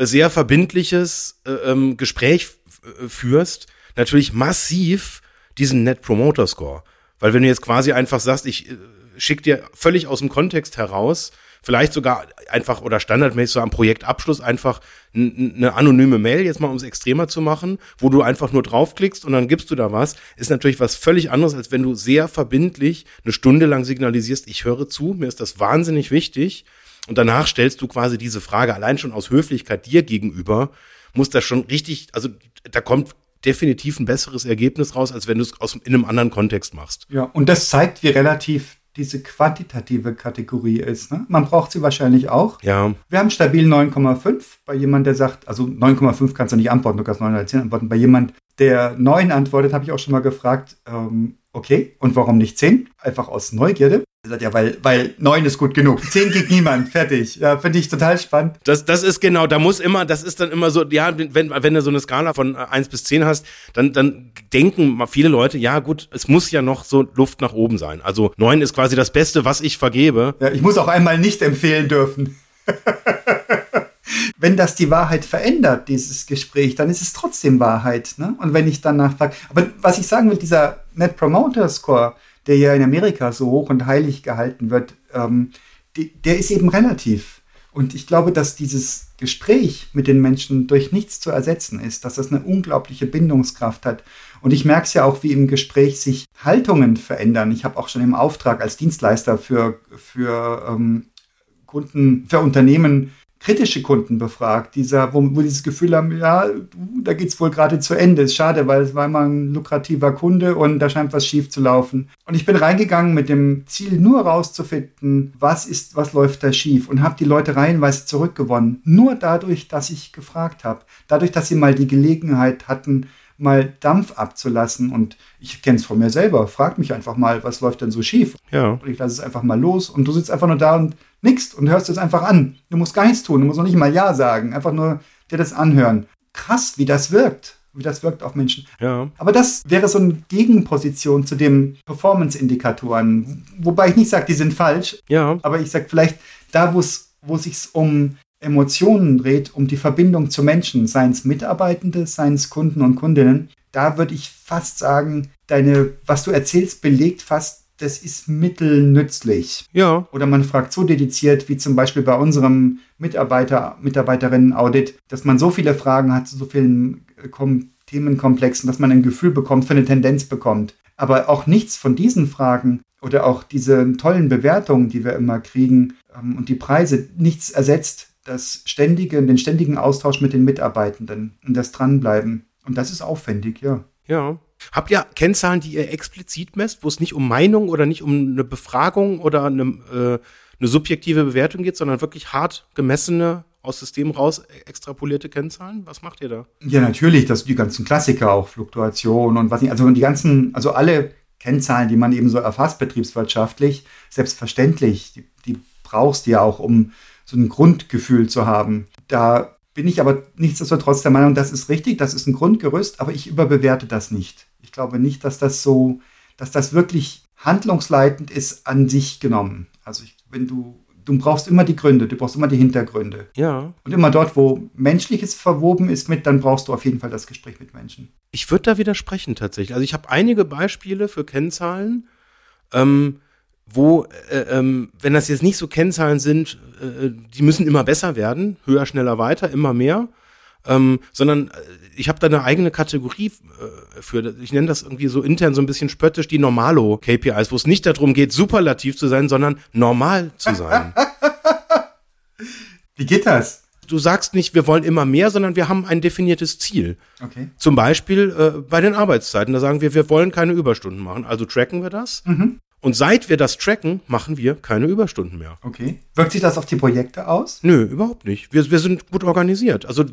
sehr verbindliches äh, ähm, Gespräch äh, führst, natürlich massiv diesen Net Promoter Score. Weil wenn du jetzt quasi einfach sagst, ich äh, schick dir völlig aus dem Kontext heraus, vielleicht sogar einfach oder standardmäßig so am Projektabschluss einfach eine anonyme Mail, jetzt mal um es extremer zu machen, wo du einfach nur draufklickst und dann gibst du da was, ist natürlich was völlig anderes, als wenn du sehr verbindlich eine Stunde lang signalisierst, ich höre zu, mir ist das wahnsinnig wichtig und danach stellst du quasi diese Frage allein schon aus Höflichkeit dir gegenüber, muss das schon richtig, also da kommt definitiv ein besseres Ergebnis raus, als wenn du es aus in einem anderen Kontext machst. Ja, und das zeigt, wie relativ diese quantitative Kategorie ist. Ne? Man braucht sie wahrscheinlich auch. Ja. Wir haben stabil 9,5 bei jemand, der sagt, also 9,5 kannst du nicht antworten, du kannst 9 oder 10 antworten. Bei jemand, der 9 antwortet, habe ich auch schon mal gefragt, ähm, okay, und warum nicht 10? Einfach aus Neugierde. Er sagt, ja, weil, weil 9 ist gut genug. 10 geht *laughs* niemand, fertig. Ja, finde ich total spannend. Das, das ist genau, da muss immer, das ist dann immer so, ja, wenn, wenn du so eine Skala von 1 bis 10 hast, dann, dann denken viele Leute, ja gut, es muss ja noch so Luft nach oben sein. Also 9 ist quasi das Beste, was ich vergebe. Ja, ich muss auch einmal nicht empfehlen dürfen. *laughs* wenn das die Wahrheit verändert, dieses Gespräch, dann ist es trotzdem Wahrheit. Ne? Und wenn ich danach frage, aber was ich sagen will, dieser Net Promoter Score, der ja in Amerika so hoch und heilig gehalten wird, ähm, die, der ist eben relativ. Und ich glaube, dass dieses Gespräch mit den Menschen durch nichts zu ersetzen ist, dass das eine unglaubliche Bindungskraft hat. Und ich merke es ja auch, wie im Gespräch sich Haltungen verändern. Ich habe auch schon im Auftrag als Dienstleister für, für ähm, Kunden, für Unternehmen kritische Kunden befragt, dieser, wo, wo dieses Gefühl haben, ja, da geht es wohl gerade zu Ende. Ist schade, weil es war immer ein lukrativer Kunde und da scheint was schief zu laufen. Und ich bin reingegangen mit dem Ziel, nur rauszufinden, was ist, was läuft da schief und habe die Leute reihenweise zurückgewonnen. Nur dadurch, dass ich gefragt habe. Dadurch, dass sie mal die Gelegenheit hatten, mal Dampf abzulassen. Und ich kenne es von mir selber. Frag mich einfach mal, was läuft denn so schief? Ja. Und ich lasse es einfach mal los. Und du sitzt einfach nur da und nickst und hörst es einfach an. Du musst gar nichts tun. Du musst noch nicht mal Ja sagen. Einfach nur dir das anhören. Krass, wie das wirkt. Wie das wirkt auf Menschen. Ja. Aber das wäre so eine Gegenposition zu den Performance-Indikatoren. Wobei ich nicht sage, die sind falsch. Ja. Aber ich sage vielleicht, da wo es wo es sich um Emotionen dreht, um die Verbindung zu Menschen, seien es Mitarbeitende, seien es Kunden und Kundinnen, da würde ich fast sagen, deine, was du erzählst, belegt fast, das ist mittelnützlich. Ja. Oder man fragt so dediziert, wie zum Beispiel bei unserem Mitarbeiter, Mitarbeiterinnen-Audit, dass man so viele Fragen hat zu so vielen äh, Themenkomplexen, dass man ein Gefühl bekommt, für eine Tendenz bekommt. Aber auch nichts von diesen Fragen oder auch diese tollen Bewertungen, die wir immer kriegen ähm, und die Preise, nichts ersetzt das ständige, den ständigen Austausch mit den Mitarbeitenden und das Dranbleiben. Und das ist aufwendig, ja. Ja. Habt ihr Kennzahlen, die ihr explizit messt, wo es nicht um Meinung oder nicht um eine Befragung oder eine, äh, eine subjektive Bewertung geht, sondern wirklich hart gemessene, aus System raus extrapolierte Kennzahlen? Was macht ihr da? Ja, natürlich, das die ganzen Klassiker auch, Fluktuation und was nicht, also die ganzen, also alle Kennzahlen, die man eben so erfasst betriebswirtschaftlich, selbstverständlich, die, die brauchst du ja auch, um so ein Grundgefühl zu haben. Da bin ich aber nichtsdestotrotz der Meinung, das ist richtig, das ist ein Grundgerüst, aber ich überbewerte das nicht. Ich glaube nicht, dass das so, dass das wirklich handlungsleitend ist an sich genommen. Also ich, wenn du, du brauchst immer die Gründe, du brauchst immer die Hintergründe. Ja. Und immer dort, wo Menschliches verwoben ist mit, dann brauchst du auf jeden Fall das Gespräch mit Menschen. Ich würde da widersprechen tatsächlich. Also ich habe einige Beispiele für Kennzahlen. Ähm, wo, äh, ähm, wenn das jetzt nicht so Kennzahlen sind, äh, die müssen immer besser werden, höher, schneller, weiter, immer mehr, ähm, sondern äh, ich habe da eine eigene Kategorie äh, für, ich nenne das irgendwie so intern so ein bisschen spöttisch die Normalo-KPIs, wo es nicht darum geht, superlativ zu sein, sondern normal zu sein. *laughs* Wie geht das? Du sagst nicht, wir wollen immer mehr, sondern wir haben ein definiertes Ziel. Okay. Zum Beispiel äh, bei den Arbeitszeiten. Da sagen wir, wir wollen keine Überstunden machen. Also tracken wir das. Mhm. Und seit wir das tracken, machen wir keine Überstunden mehr. Okay. Wirkt sich das auf die Projekte aus? Nö, überhaupt nicht. Wir, wir sind gut organisiert. Also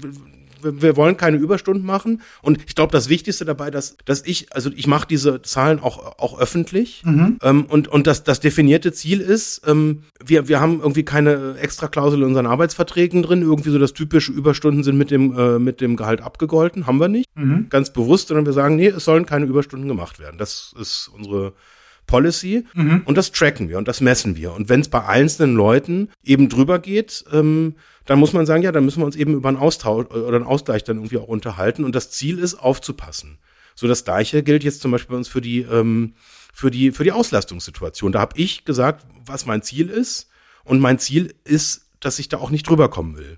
wir, wir wollen keine Überstunden machen. Und ich glaube, das Wichtigste dabei, dass, dass ich, also ich mache diese Zahlen auch, auch öffentlich. Mhm. Ähm, und und das, das definierte Ziel ist, ähm, wir, wir haben irgendwie keine Extraklausel in unseren Arbeitsverträgen drin. Irgendwie so das typische Überstunden sind mit dem, äh, mit dem Gehalt abgegolten. Haben wir nicht. Mhm. Ganz bewusst, sondern wir sagen, nee, es sollen keine Überstunden gemacht werden. Das ist unsere Policy und das tracken wir und das messen wir. Und wenn es bei einzelnen Leuten eben drüber geht, ähm, dann muss man sagen, ja, dann müssen wir uns eben über einen Austausch oder einen Ausgleich dann irgendwie auch unterhalten. Und das Ziel ist, aufzupassen. So das Gleiche gilt jetzt zum Beispiel bei uns für die, ähm, für die, für die Auslastungssituation. Da habe ich gesagt, was mein Ziel ist. Und mein Ziel ist, dass ich da auch nicht drüber kommen will.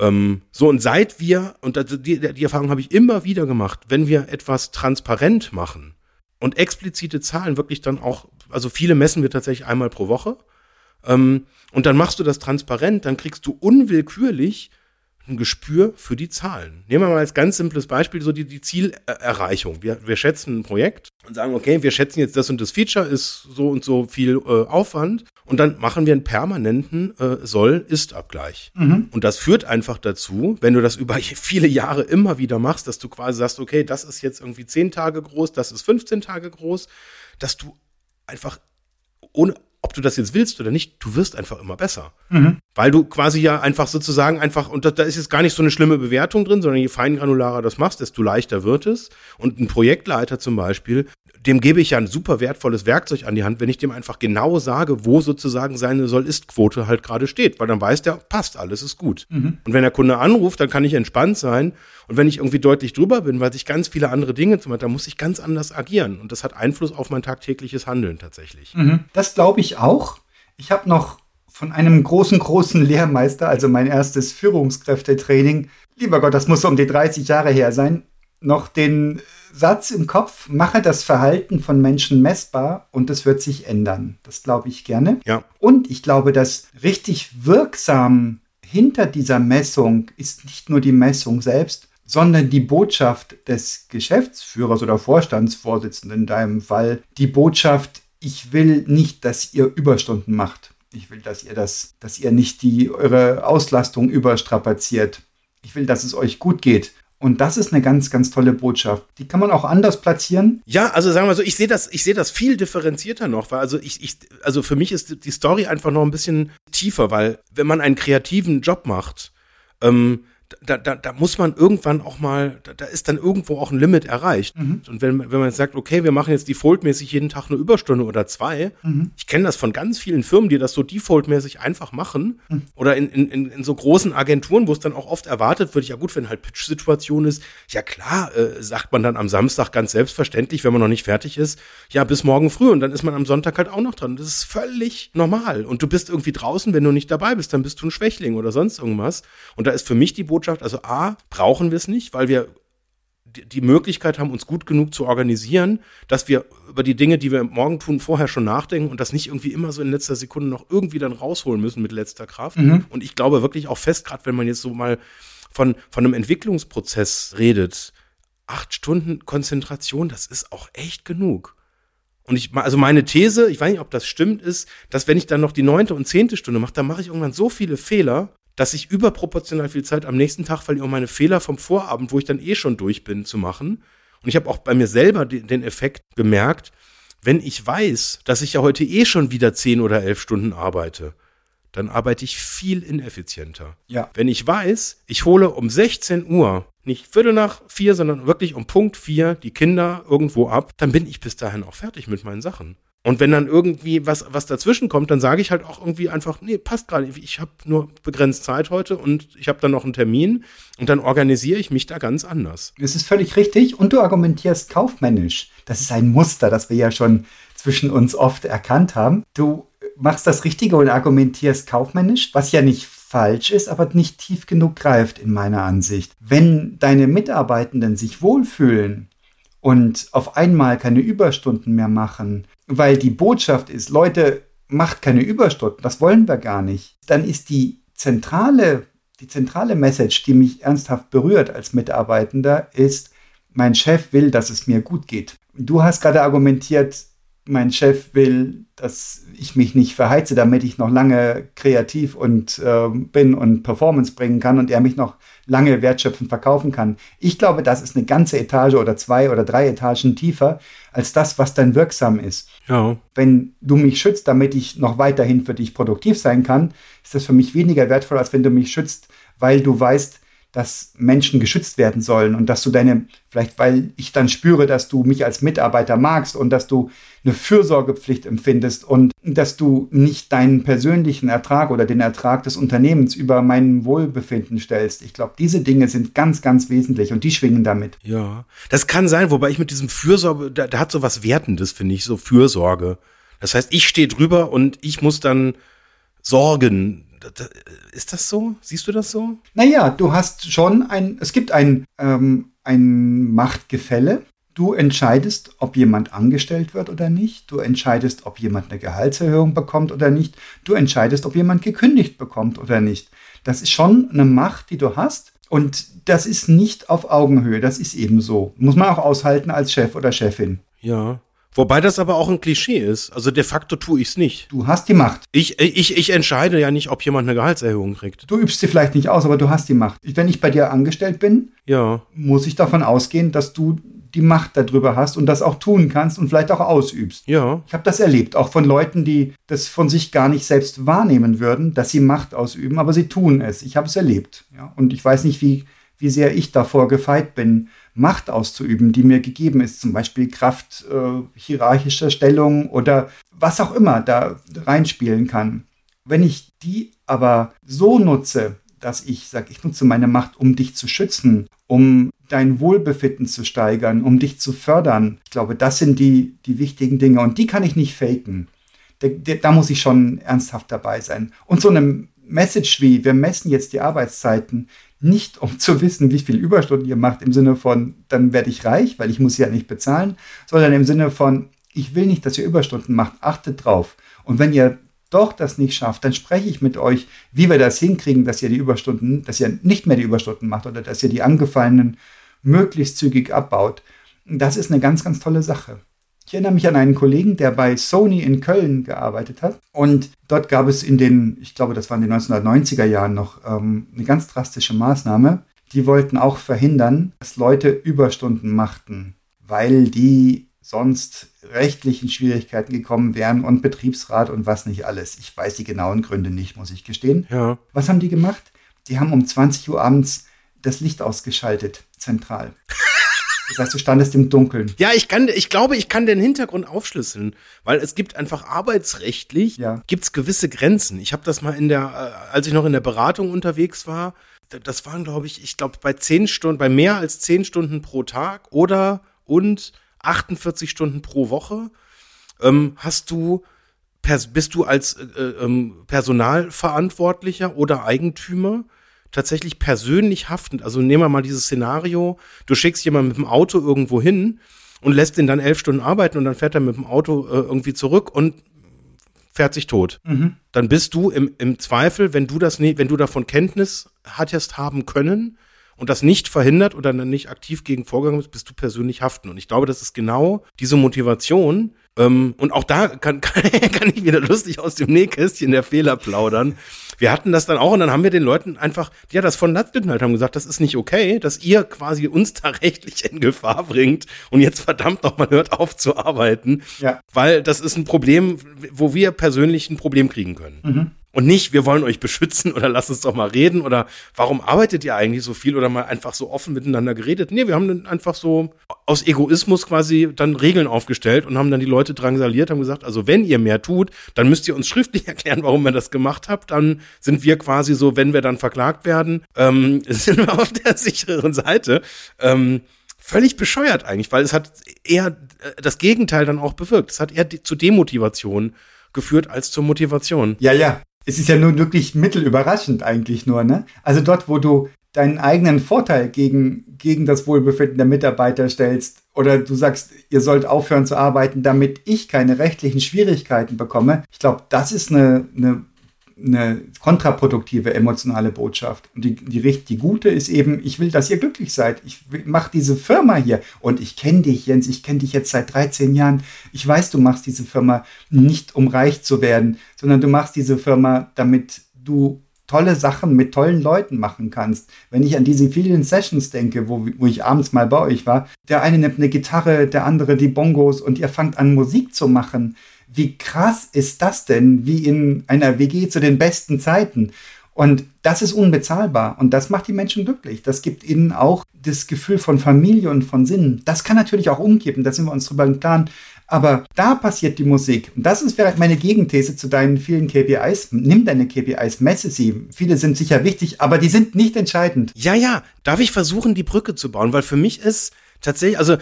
Ähm, so, und seit wir, und die, die Erfahrung habe ich immer wieder gemacht, wenn wir etwas transparent machen und explizite Zahlen wirklich dann auch, also viele messen wir tatsächlich einmal pro Woche, ähm, und dann machst du das transparent, dann kriegst du unwillkürlich ein Gespür für die Zahlen. Nehmen wir mal als ganz simples Beispiel so die, die Zielerreichung. Wir, wir schätzen ein Projekt und sagen, okay, wir schätzen jetzt das und das Feature ist so und so viel äh, Aufwand und dann machen wir einen permanenten äh, Soll-Ist-Abgleich. Und das führt einfach dazu, wenn du das *laughs* über viele Jahre immer wieder machst, dass du quasi sagst, okay, das ist jetzt irgendwie 10 Tage groß, das ist 15 Tage groß, dass du einfach ohne ob du das jetzt willst oder nicht, du wirst einfach immer besser. Weil du quasi ja einfach sozusagen einfach, und da, da ist jetzt gar nicht so eine schlimme Bewertung drin, sondern je feingranularer das machst, desto leichter wird es. Und ein Projektleiter zum Beispiel, dem gebe ich ja ein super wertvolles Werkzeug an die Hand, wenn ich dem einfach genau sage, wo sozusagen seine Soll-Ist-Quote halt gerade steht. Weil dann weiß der, passt, alles ist gut. Und wenn der Kunde anruft, dann kann ich entspannt sein. Und wenn ich irgendwie deutlich drüber bin, weil sich ganz viele andere Dinge zum Beispiel, dann muss ich ganz anders agieren. Und das hat Einfluss auf mein tagtägliches Handeln tatsächlich. Das glaube ich auch. Ich habe noch von einem großen, großen Lehrmeister, also mein erstes Führungskräftetraining, lieber Gott, das muss um die 30 Jahre her sein, noch den Satz im Kopf, mache das Verhalten von Menschen messbar und es wird sich ändern. Das glaube ich gerne. Ja. Und ich glaube, dass richtig wirksam hinter dieser Messung ist nicht nur die Messung selbst, sondern die Botschaft des Geschäftsführers oder Vorstandsvorsitzenden in deinem Fall, die Botschaft, ich will nicht, dass ihr Überstunden macht. Ich will, dass ihr das, dass ihr nicht die eure Auslastung überstrapaziert. Ich will, dass es euch gut geht. Und das ist eine ganz, ganz tolle Botschaft. Die kann man auch anders platzieren. Ja, also sagen wir so, ich sehe das, ich sehe das viel differenzierter noch, weil also ich, ich, also für mich ist die Story einfach noch ein bisschen tiefer, weil wenn man einen kreativen Job macht, ähm, da, da, da muss man irgendwann auch mal, da, da ist dann irgendwo auch ein Limit erreicht. Und wenn, wenn man jetzt sagt, okay, wir machen jetzt defaultmäßig jeden Tag eine Überstunde oder zwei, ich kenne das von ganz vielen Firmen, die das so defaultmäßig einfach machen. Oder in, in, in, in so großen Agenturen, wo es dann auch oft erwartet wird, ja gut, wenn halt Pitch-Situation ist, ja klar, äh, sagt man dann am Samstag ganz selbstverständlich, wenn man noch nicht fertig ist, ja, bis morgen früh und dann ist man am Sonntag halt auch noch dran. Das ist völlig normal. Und du bist irgendwie draußen, wenn du nicht dabei bist, dann bist du ein Schwächling oder sonst irgendwas. Und da ist für mich die Botschaft, also A, brauchen wir es nicht, weil wir die Möglichkeit haben, uns gut genug zu organisieren, dass wir über die Dinge, die wir morgen tun, vorher schon nachdenken und das nicht irgendwie immer so in letzter Sekunde noch irgendwie dann rausholen müssen mit letzter Kraft. Und ich glaube wirklich auch fest, gerade wenn man jetzt so mal von, von einem Entwicklungsprozess redet, acht Stunden Konzentration, das ist auch echt genug. Und ich, also meine These, ich weiß nicht, ob das stimmt, ist, dass wenn ich dann noch die neunte und zehnte Stunde mache, dann mache ich irgendwann so viele Fehler, dass ich überproportional viel Zeit am nächsten Tag verliere, um meine Fehler vom Vorabend, wo ich dann eh schon durch bin, zu machen. Und ich habe auch bei mir selber den, Effekt gemerkt, wenn ich weiß, dass ich ja heute eh schon wieder zehn oder elf Stunden arbeite, dann arbeite ich viel ineffizienter. Ja. Wenn ich weiß, ich hole um 16 Uhr, nicht Viertel nach vier, sondern wirklich um Punkt vier die Kinder irgendwo ab, dann bin ich bis dahin auch fertig mit meinen Sachen. Und wenn dann irgendwie was, was dazwischen kommt, dann sage ich halt auch irgendwie einfach, nee, passt gerade. Ich habe nur begrenzt Zeit heute und ich habe dann noch einen Termin und dann organisiere ich mich da ganz anders. Es ist völlig richtig und du argumentierst kaufmännisch. Das ist ein Muster, das wir ja schon zwischen uns oft erkannt haben. Du machst das Richtige und argumentierst kaufmännisch, was ja nicht falsch ist, aber nicht tief genug greift in meiner Ansicht. Wenn deine Mitarbeitenden sich wohlfühlen und auf einmal keine Überstunden mehr machen, weil die Botschaft ist, Leute, macht keine Überstunden, das wollen wir gar nicht, dann ist die zentrale, die zentrale Message, die mich ernsthaft berührt als Mitarbeitender, ist, mein Chef will, dass es mir gut geht. Du hast gerade argumentiert, mein Chef will, dass ich mich nicht verheize, damit ich noch lange kreativ und äh, bin und Performance bringen kann und er mich noch lange wertschöpfend verkaufen kann. Ich glaube, das ist eine ganze Etage oder zwei oder drei Etagen tiefer als das, was dann wirksam ist. Ja. Wenn du mich schützt, damit ich noch weiterhin für dich produktiv sein kann, ist das für mich weniger wertvoll, als wenn du mich schützt, weil du weißt, dass Menschen geschützt werden sollen und dass du deine, vielleicht weil ich dann spüre, dass du mich als Mitarbeiter magst und dass du eine Fürsorgepflicht empfindest und dass du nicht deinen persönlichen Ertrag oder den Ertrag des Unternehmens über mein Wohlbefinden stellst. Ich glaube, diese Dinge sind ganz, ganz wesentlich und die schwingen damit. Ja, das kann sein, wobei ich mit diesem Fürsorge, da, da hat so was Wertendes, finde ich, so Fürsorge. Das heißt, ich stehe drüber und ich muss dann sorgen. Ist das so? Siehst du das so? Naja, du hast schon ein, es gibt ein, ähm, ein Machtgefälle. Du entscheidest, ob jemand angestellt wird oder nicht. Du entscheidest, ob jemand eine Gehaltserhöhung bekommt oder nicht. Du entscheidest, ob jemand gekündigt bekommt oder nicht. Das ist schon eine Macht, die du hast. Und das ist nicht auf Augenhöhe. Das ist eben so. Muss man auch aushalten als Chef oder Chefin. Ja. Wobei das aber auch ein Klischee ist. Also de facto tue ich es nicht. Du hast die Macht. Ich, ich, ich entscheide ja nicht, ob jemand eine Gehaltserhöhung kriegt. Du übst sie vielleicht nicht aus, aber du hast die Macht. Wenn ich bei dir angestellt bin, ja. muss ich davon ausgehen, dass du die Macht darüber hast und das auch tun kannst und vielleicht auch ausübst. Ja. Ich habe das erlebt, auch von Leuten, die das von sich gar nicht selbst wahrnehmen würden, dass sie Macht ausüben, aber sie tun es. Ich habe es erlebt. Ja. Und ich weiß nicht, wie, wie sehr ich davor gefeit bin, Macht auszuüben, die mir gegeben ist, zum Beispiel Kraft äh, hierarchischer Stellung oder was auch immer da reinspielen kann. Wenn ich die aber so nutze, dass ich sage, ich nutze meine Macht, um dich zu schützen, um dein Wohlbefinden zu steigern, um dich zu fördern. Ich glaube, das sind die, die wichtigen Dinge und die kann ich nicht faken. Da, da muss ich schon ernsthaft dabei sein. Und so eine Message wie, wir messen jetzt die Arbeitszeiten, nicht um zu wissen, wie viel Überstunden ihr macht, im Sinne von, dann werde ich reich, weil ich muss ja nicht bezahlen, sondern im Sinne von, ich will nicht, dass ihr Überstunden macht, achtet drauf. Und wenn ihr doch das nicht schafft, dann spreche ich mit euch, wie wir das hinkriegen, dass ihr die Überstunden, dass ihr nicht mehr die Überstunden macht oder dass ihr die angefallenen möglichst zügig abbaut. Das ist eine ganz, ganz tolle Sache. Ich erinnere mich an einen Kollegen, der bei Sony in Köln gearbeitet hat. Und dort gab es in den, ich glaube, das war in den 1990er Jahren noch, ähm, eine ganz drastische Maßnahme. Die wollten auch verhindern, dass Leute Überstunden machten, weil die sonst rechtlichen Schwierigkeiten gekommen wären und Betriebsrat und was nicht alles. Ich weiß die genauen Gründe nicht, muss ich gestehen. Ja. Was haben die gemacht? Die haben um 20 Uhr abends das Licht ausgeschaltet, zentral. Das heißt, du standest im Dunkeln. Ja, ich kann, ich glaube, ich kann den Hintergrund aufschlüsseln, weil es gibt einfach arbeitsrechtlich Ja. gibt's gewisse Grenzen. Ich habe das mal in der, äh, als ich noch in der Beratung unterwegs war, das waren, glaube ich, ich glaube bei zehn Stunden, bei mehr als zehn Stunden pro Tag oder und 48 Stunden pro Woche ähm, hast du bist du als äh, ähm, Personalverantwortlicher oder Eigentümer tatsächlich persönlich haftend. Also nehmen wir mal dieses Szenario, du schickst jemanden mit dem Auto irgendwo hin und lässt ihn dann elf Stunden arbeiten und dann fährt er mit dem Auto äh, irgendwie zurück und fährt sich tot. Dann bist du im, im Zweifel, wenn du das nie, wenn du davon Kenntnis hattest haben können und das nicht verhindert oder dann nicht aktiv gegen vorgegangen bist, bist du persönlich haften. Und ich glaube, das ist genau diese Motivation. Ähm, und auch da kann, kann, *laughs* kann ich wieder lustig aus dem Nähkästchen der Fehler plaudern. Wir hatten das dann auch und dann haben wir den Leuten einfach, ja, das von Latteln halt haben gesagt, das ist nicht okay, dass ihr quasi uns da *laughs* rechtlich in Gefahr bringt und jetzt verdammt nochmal hört auf zu arbeiten, Ja. weil das ist ein Problem, wo wir persönlich ein Problem kriegen können. Und nicht, wir wollen euch beschützen oder lasst uns doch mal reden oder warum arbeitet ihr eigentlich so viel oder mal einfach so offen miteinander geredet. Nee, wir haben dann einfach so aus Egoismus quasi dann Regeln aufgestellt und haben dann die Leute drangsaliert, haben gesagt, also wenn ihr mehr tut, dann müsst ihr uns *laughs* schriftlich erklären, warum ihr das gemacht habt. Dann sind wir quasi so, wenn wir dann verklagt werden, ähm, *laughs* sind wir auf der sicheren Seite. Ähm, völlig bescheuert eigentlich, weil es hat eher äh, das Gegenteil dann auch bewirkt. Es hat eher zu Demotivation geführt als zur Motivation. Ja, ja. Es ist ja nun wirklich mittelüberraschend eigentlich nur, ne? Also dort, wo du deinen eigenen Vorteil gegen, gegen das Wohlbefinden der Mitarbeiter stellst oder du sagst, ihr sollt aufhören zu arbeiten, damit ich keine rechtlichen Schwierigkeiten bekomme. Ich glaube, das ist eine, eine, eine kontraproduktive emotionale Botschaft. Und die, die, die gute ist eben, ich will, dass ihr glücklich seid. Ich mache diese Firma hier und ich kenne dich, Jens, ich kenne dich jetzt seit 13 Jahren. Ich weiß, du machst diese Firma nicht, um reich zu werden, sondern du machst diese Firma, damit du tolle Sachen mit tollen Leuten machen kannst. Wenn ich an diese vielen Sessions denke, wo, wo ich abends mal bei euch war, der eine nimmt eine Gitarre, der andere die Bongos und ihr fangt an Musik zu machen. Wie krass ist das denn, wie in einer WG zu den besten Zeiten? Und das ist unbezahlbar und das macht die Menschen glücklich. Das gibt ihnen auch das Gefühl von Familie und von Sinn. Das kann natürlich auch umkippen, da sind wir uns drüber im Klaren. Aber da passiert die Musik. Und das ist vielleicht meine Gegenthese zu deinen vielen KPIs. Nimm deine KPIs, messe sie. Viele sind sicher wichtig, aber die sind nicht entscheidend. Ja, ja. Darf ich versuchen, die Brücke zu bauen? Weil für mich ist tatsächlich, also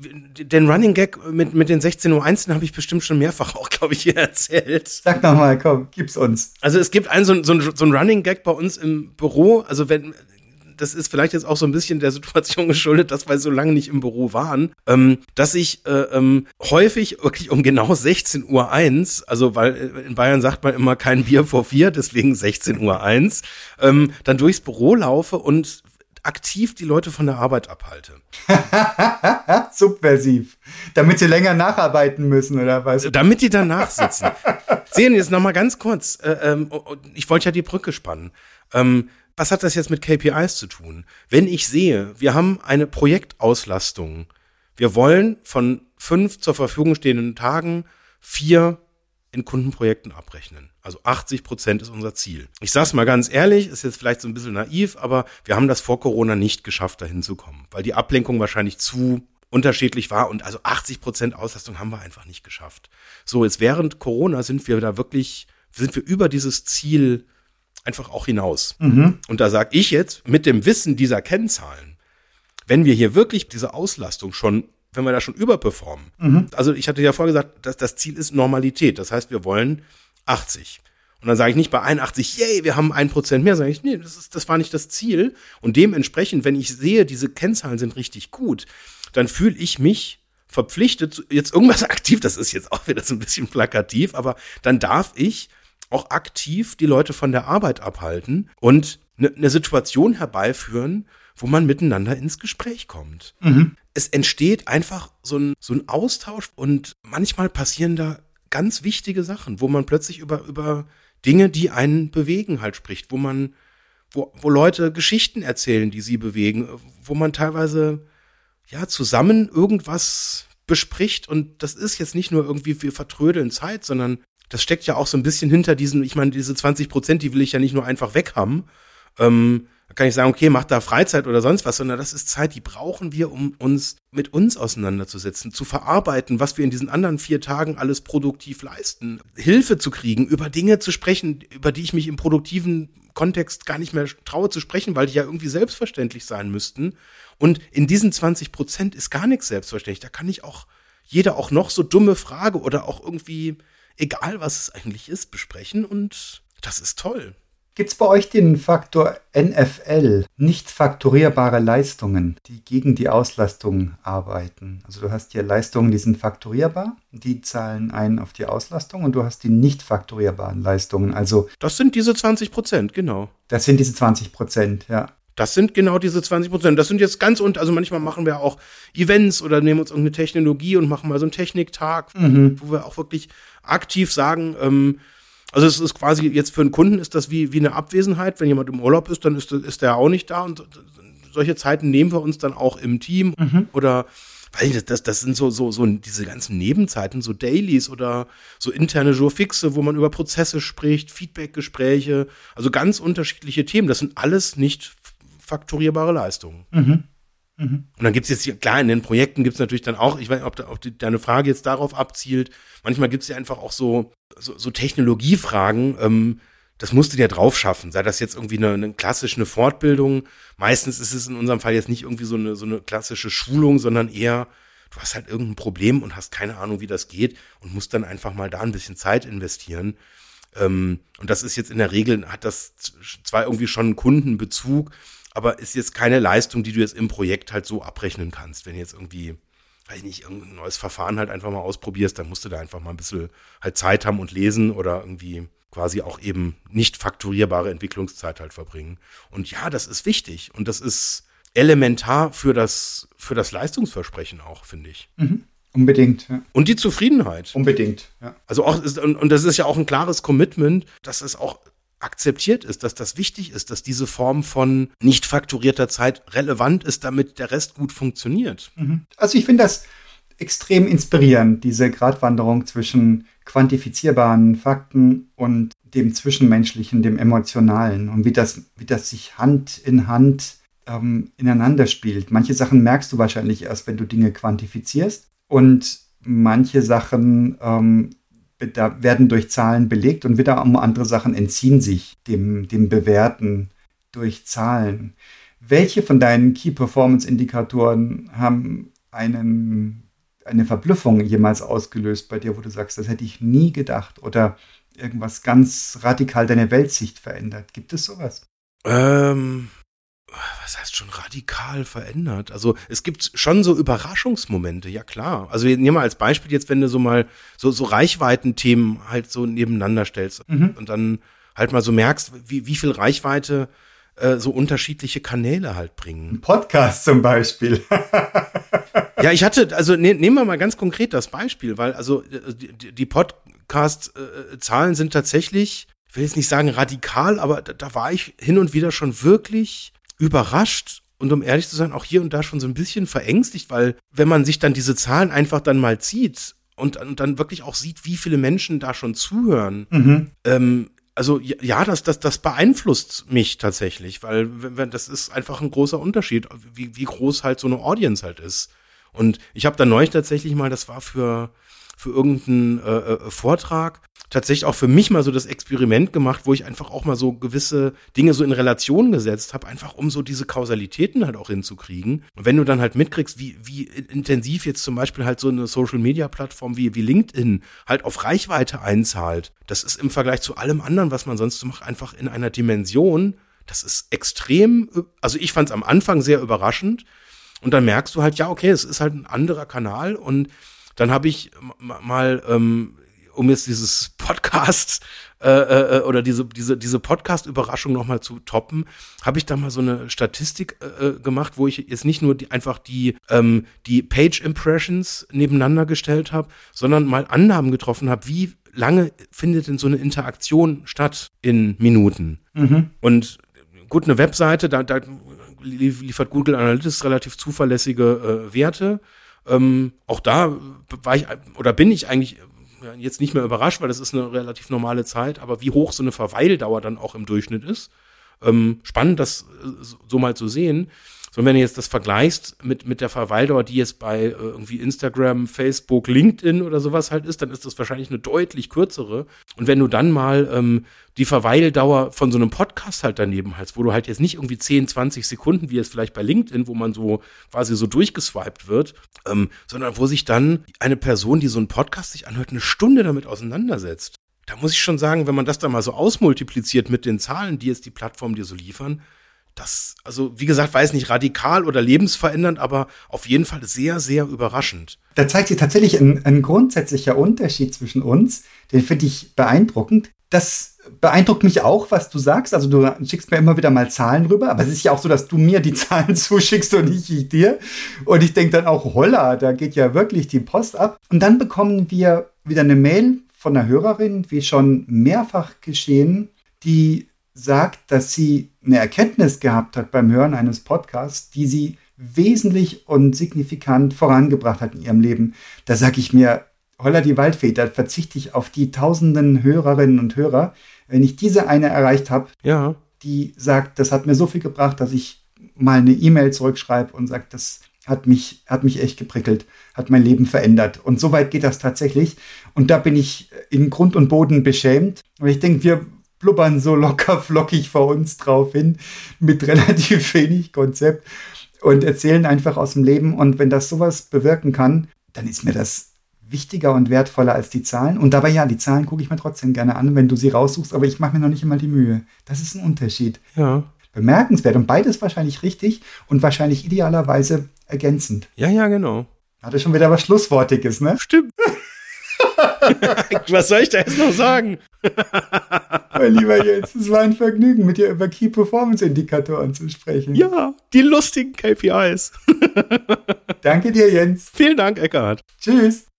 den Running Gag mit, mit den 16 Uhr habe ich bestimmt schon mehrfach auch, glaube ich, hier erzählt. Sag nochmal, komm, gib's uns. Also es gibt einen so, so, so ein Running Gag bei uns im Büro. Also wenn, das ist vielleicht jetzt auch so ein bisschen der Situation *laughs* geschuldet, dass wir so lange nicht im Büro waren, ähm, dass ich äh, ähm, häufig wirklich um genau 16 Uhr eins, also weil äh, in Bayern sagt man immer kein Bier vor vier, deswegen 16 Uhr eins, ähm, dann durchs Büro laufe und aktiv die Leute von der Arbeit abhalte. *laughs* Subversiv. Damit sie länger nacharbeiten müssen, oder was? Damit die danach sitzen. Sehen jetzt noch mal ganz kurz. Äh, ähm, oh, oh, ich wollte ja die Brücke spannen. Ähm, was hat das jetzt mit KPIs zu tun? Wenn ich sehe, wir haben eine Projektauslastung, wir wollen von fünf zur Verfügung stehenden Tagen vier in Kundenprojekten abrechnen. Also 80 Prozent ist unser Ziel. Ich sage es mal ganz ehrlich, ist jetzt vielleicht so ein bisschen naiv, aber wir haben das vor Corona nicht geschafft, dahin zu kommen, weil die Ablenkung wahrscheinlich zu unterschiedlich war und also 80 Prozent Auslastung haben wir einfach nicht geschafft. So, jetzt während Corona sind wir da wirklich, sind wir über dieses Ziel einfach auch hinaus. Mhm. Und da sage ich jetzt, mit dem Wissen dieser Kennzahlen, wenn wir hier wirklich diese Auslastung schon, wenn wir da schon überperformen, mhm. also ich hatte ja vorher gesagt, dass das Ziel ist Normalität. Das heißt, wir wollen 80. Und dann sage ich nicht bei 81, yay, wir haben ein Prozent mehr, sage ich, nee, das, ist, das war nicht das Ziel. Und dementsprechend, wenn ich sehe, diese Kennzahlen sind richtig gut, dann fühle ich mich verpflichtet, jetzt irgendwas *laughs* aktiv, das ist jetzt auch wieder so ein bisschen plakativ, aber dann darf ich auch aktiv die Leute von der Arbeit abhalten und eine ne Situation herbeiführen, wo man miteinander ins Gespräch kommt. Mhm. Es entsteht einfach so ein, so ein Austausch und manchmal passieren da ganz wichtige Sachen, wo man plötzlich über, über Dinge, die einen bewegen, halt spricht, wo man, wo, wo Leute Geschichten erzählen, die sie bewegen, wo man teilweise ja zusammen irgendwas bespricht und das ist jetzt nicht nur irgendwie wir vertrödeln Zeit, sondern das steckt ja auch so ein bisschen hinter diesen, ich meine, diese 20 Prozent, die will ich ja nicht nur einfach weg haben. Ähm, da kann ich sagen, okay, mach da Freizeit oder sonst was, sondern das ist Zeit, die brauchen wir, um uns mit uns auseinanderzusetzen, zu verarbeiten, was wir in diesen anderen vier Tagen alles produktiv leisten, Hilfe zu kriegen, über Dinge zu sprechen, über die ich mich im produktiven Kontext gar nicht mehr traue zu sprechen, weil die ja irgendwie selbstverständlich sein müssten. Und in diesen 20 Prozent ist gar nichts selbstverständlich. Da kann ich auch jeder auch noch so dumme Frage oder auch irgendwie, egal was es eigentlich ist, besprechen und das ist toll. Gibt es bei euch den Faktor NFL, nicht faktorierbare Leistungen, die gegen die Auslastung arbeiten? Also du hast hier Leistungen, die sind faktorierbar, die zahlen ein auf die Auslastung und du hast die nicht faktorierbaren Leistungen. Also das sind diese 20 Prozent, genau. Das sind diese 20 Prozent, ja. Das sind genau diese 20 Prozent. Das sind jetzt ganz und also manchmal machen wir auch Events oder nehmen uns irgendeine Technologie und machen mal so einen Techniktag, mhm. wo wir auch wirklich aktiv sagen, ähm, also es ist quasi jetzt für einen Kunden ist das wie, wie eine Abwesenheit. Wenn jemand im Urlaub ist, dann ist, ist der auch nicht da. Und solche Zeiten nehmen wir uns dann auch im Team mhm. oder weil das, das, das sind so, so, so diese ganzen Nebenzeiten, so Dailies oder so interne Jourfixe, wo man über Prozesse spricht, Feedbackgespräche, also ganz unterschiedliche Themen. Das sind alles nicht faktorierbare Leistungen. Mhm. Mhm. Und dann gibt es jetzt, klar, in den Projekten gibt es natürlich dann auch, ich weiß nicht, ob, da, ob die, deine Frage jetzt darauf abzielt, manchmal gibt es ja einfach auch so, so, so Technologiefragen, ähm, das musst du dir drauf schaffen. Sei das jetzt irgendwie eine, eine klassische eine Fortbildung. Meistens ist es in unserem Fall jetzt nicht irgendwie so eine, so eine klassische Schulung, sondern eher, du hast halt irgendein Problem und hast keine Ahnung, wie das geht und musst dann einfach mal da ein bisschen Zeit investieren. Ähm, und das ist jetzt in der Regel, hat das zwar irgendwie schon einen Kundenbezug, aber ist jetzt keine Leistung, die du jetzt im Projekt halt so abrechnen kannst. Wenn jetzt irgendwie, weiß ich nicht, irgendein neues Verfahren halt einfach mal ausprobierst, dann musst du da einfach mal ein bisschen halt Zeit haben und lesen oder irgendwie quasi auch eben nicht fakturierbare Entwicklungszeit halt verbringen. Und ja, das ist wichtig und das ist elementar für das, für das Leistungsversprechen auch, finde ich. Mhm. Unbedingt. Ja. Und die Zufriedenheit. Unbedingt, ja. Also auch, und, und das ist ja auch ein klares Commitment, dass es auch akzeptiert ist, dass das wichtig ist, dass diese Form von nicht fakturierter Zeit relevant ist, damit der Rest gut funktioniert. Mhm. Also ich finde das extrem inspirierend, diese Gratwanderung zwischen quantifizierbaren Fakten und dem Zwischenmenschlichen, dem Emotionalen und wie das, wie das sich Hand in Hand ähm, ineinander spielt. Manche Sachen merkst du wahrscheinlich erst, wenn du Dinge quantifizierst und manche Sachen ähm, da werden durch Zahlen belegt und wiederum andere Sachen entziehen sich dem, dem Bewerten durch Zahlen. Welche von deinen Key Performance Indikatoren haben einen, eine Verblüffung jemals ausgelöst bei dir, wo du sagst, das hätte ich nie gedacht oder irgendwas ganz radikal deine Weltsicht verändert? Gibt es sowas? Ähm, was heißt schon radikal verändert? Also es gibt schon so Überraschungsmomente, ja klar. Also nehmen wir als Beispiel jetzt, wenn du so mal so, so Reichweitenthemen halt so nebeneinander stellst mhm. und dann halt mal so merkst, wie, wie viel Reichweite äh, so unterschiedliche Kanäle halt bringen. Ein Podcast zum Beispiel. *laughs* ja, ich hatte, also ne, nehmen wir mal ganz konkret das Beispiel, weil also die, die Podcast-Zahlen sind tatsächlich, ich will jetzt nicht sagen radikal, aber da, da war ich hin und wieder schon wirklich überrascht und um ehrlich zu sein, auch hier und da schon so ein bisschen verängstigt, weil wenn man sich dann diese Zahlen einfach dann mal zieht und, und dann wirklich auch sieht, wie viele Menschen da schon zuhören, mhm. ähm, also ja, das, das, das beeinflusst mich tatsächlich, weil wenn, das ist einfach ein großer Unterschied, wie, wie groß halt so eine Audience halt ist. Und ich habe da neulich tatsächlich mal, das war für für irgendeinen äh, äh, Vortrag tatsächlich auch für mich mal so das Experiment gemacht, wo ich einfach auch mal so gewisse Dinge so in Relation gesetzt habe, einfach um so diese Kausalitäten halt auch hinzukriegen. Und wenn du dann halt mitkriegst, wie, wie intensiv jetzt zum Beispiel halt so eine Social-Media-Plattform wie, wie LinkedIn halt auf Reichweite einzahlt, das ist im Vergleich zu allem anderen, was man sonst so macht, einfach in einer Dimension, das ist extrem, also ich fand es am Anfang sehr überraschend. Und dann merkst du halt, ja, okay, es ist halt ein anderer Kanal und dann habe ich mal, ähm, um jetzt dieses Podcast äh, äh, oder diese, diese, diese Podcast-Überraschung nochmal zu toppen, habe ich da mal so eine Statistik äh, äh, gemacht, wo ich jetzt nicht nur die, einfach die, ähm, die Page-Impressions nebeneinander gestellt habe, sondern mal Annahmen getroffen habe, wie lange findet denn so eine Interaktion statt in Minuten? Mhm. Und gut, eine Webseite, da, da liefert Google Analytics relativ zuverlässige äh, Werte. Ähm, auch da war ich oder bin ich eigentlich jetzt nicht mehr überrascht, weil das ist eine relativ normale Zeit, aber wie hoch so eine Verweildauer dann auch im Durchschnitt ist. Ähm, spannend, das äh, so mal zu sehen. So, wenn du jetzt das vergleichst mit, mit der Verweildauer, die jetzt bei äh, irgendwie Instagram, Facebook, LinkedIn oder sowas halt ist, dann ist das wahrscheinlich eine deutlich kürzere. Und wenn du dann mal ähm, die Verweildauer von so einem Podcast halt daneben hast, wo du halt jetzt nicht irgendwie 10, 20 Sekunden, wie jetzt vielleicht bei LinkedIn, wo man so quasi so durchgeswiped wird, ähm, sondern wo sich dann eine Person, die so einen Podcast sich anhört, eine Stunde damit auseinandersetzt. Da muss ich schon sagen, wenn man das dann mal so ausmultipliziert mit den Zahlen, die jetzt die Plattformen dir so liefern, das, also wie gesagt, weiß nicht radikal oder lebensverändernd, aber auf jeden Fall sehr, sehr überraschend. Da zeigt sich tatsächlich ein, ein grundsätzlicher Unterschied zwischen uns. Den finde ich beeindruckend. Das beeindruckt mich auch, was du sagst. Also du schickst mir immer wieder mal Zahlen rüber, aber es ist ja auch so, dass du mir die *laughs* Zahlen zuschickst und nicht ich dir. Und ich denke dann auch, holla, da geht ja wirklich die Post ab. Und dann bekommen wir wieder eine Mail von einer Hörerin, wie schon mehrfach geschehen, die sagt, dass sie eine Erkenntnis gehabt hat beim Hören eines Podcasts, die sie wesentlich und signifikant vorangebracht hat in ihrem Leben. Da sage ich mir, holla die Waldfee, da verzichte ich auf die tausenden Hörerinnen und Hörer. Wenn ich diese eine erreicht habe, ja. die sagt, das hat mir so viel gebracht, dass ich mal eine E-Mail zurückschreibe und sage, das hat mich, hat mich echt geprickelt, hat mein Leben verändert. Und so weit geht das tatsächlich. Und da bin ich in Grund und Boden beschämt. Aber ich denke, wir blubbern so locker flockig vor uns drauf hin mit *laughs* relativ wenig Konzept und erzählen einfach aus dem Leben. Und wenn das sowas bewirken kann, dann ist mir das wichtiger und wertvoller als die Zahlen. Und dabei ja, die Zahlen gucke ich mir trotzdem gerne an, wenn du sie raussuchst, aber ich mache mir noch nicht immer die Mühe. Das ist ein Unterschied. Ja. Bemerkenswert und beides wahrscheinlich richtig und wahrscheinlich idealerweise ergänzend. Ja, ja, genau. Hatte schon wieder was Schlusswortiges, ne? Stimmt. *laughs* Was soll ich da jetzt noch sagen? mein lieber Jens, es war ein Vergnügen, mit dir über Key Performance Indikatoren zu sprechen. Ja, die lustigen KPIs. *laughs* Danke dir, Jens. Vielen Dank, Eckhard. Tschüss.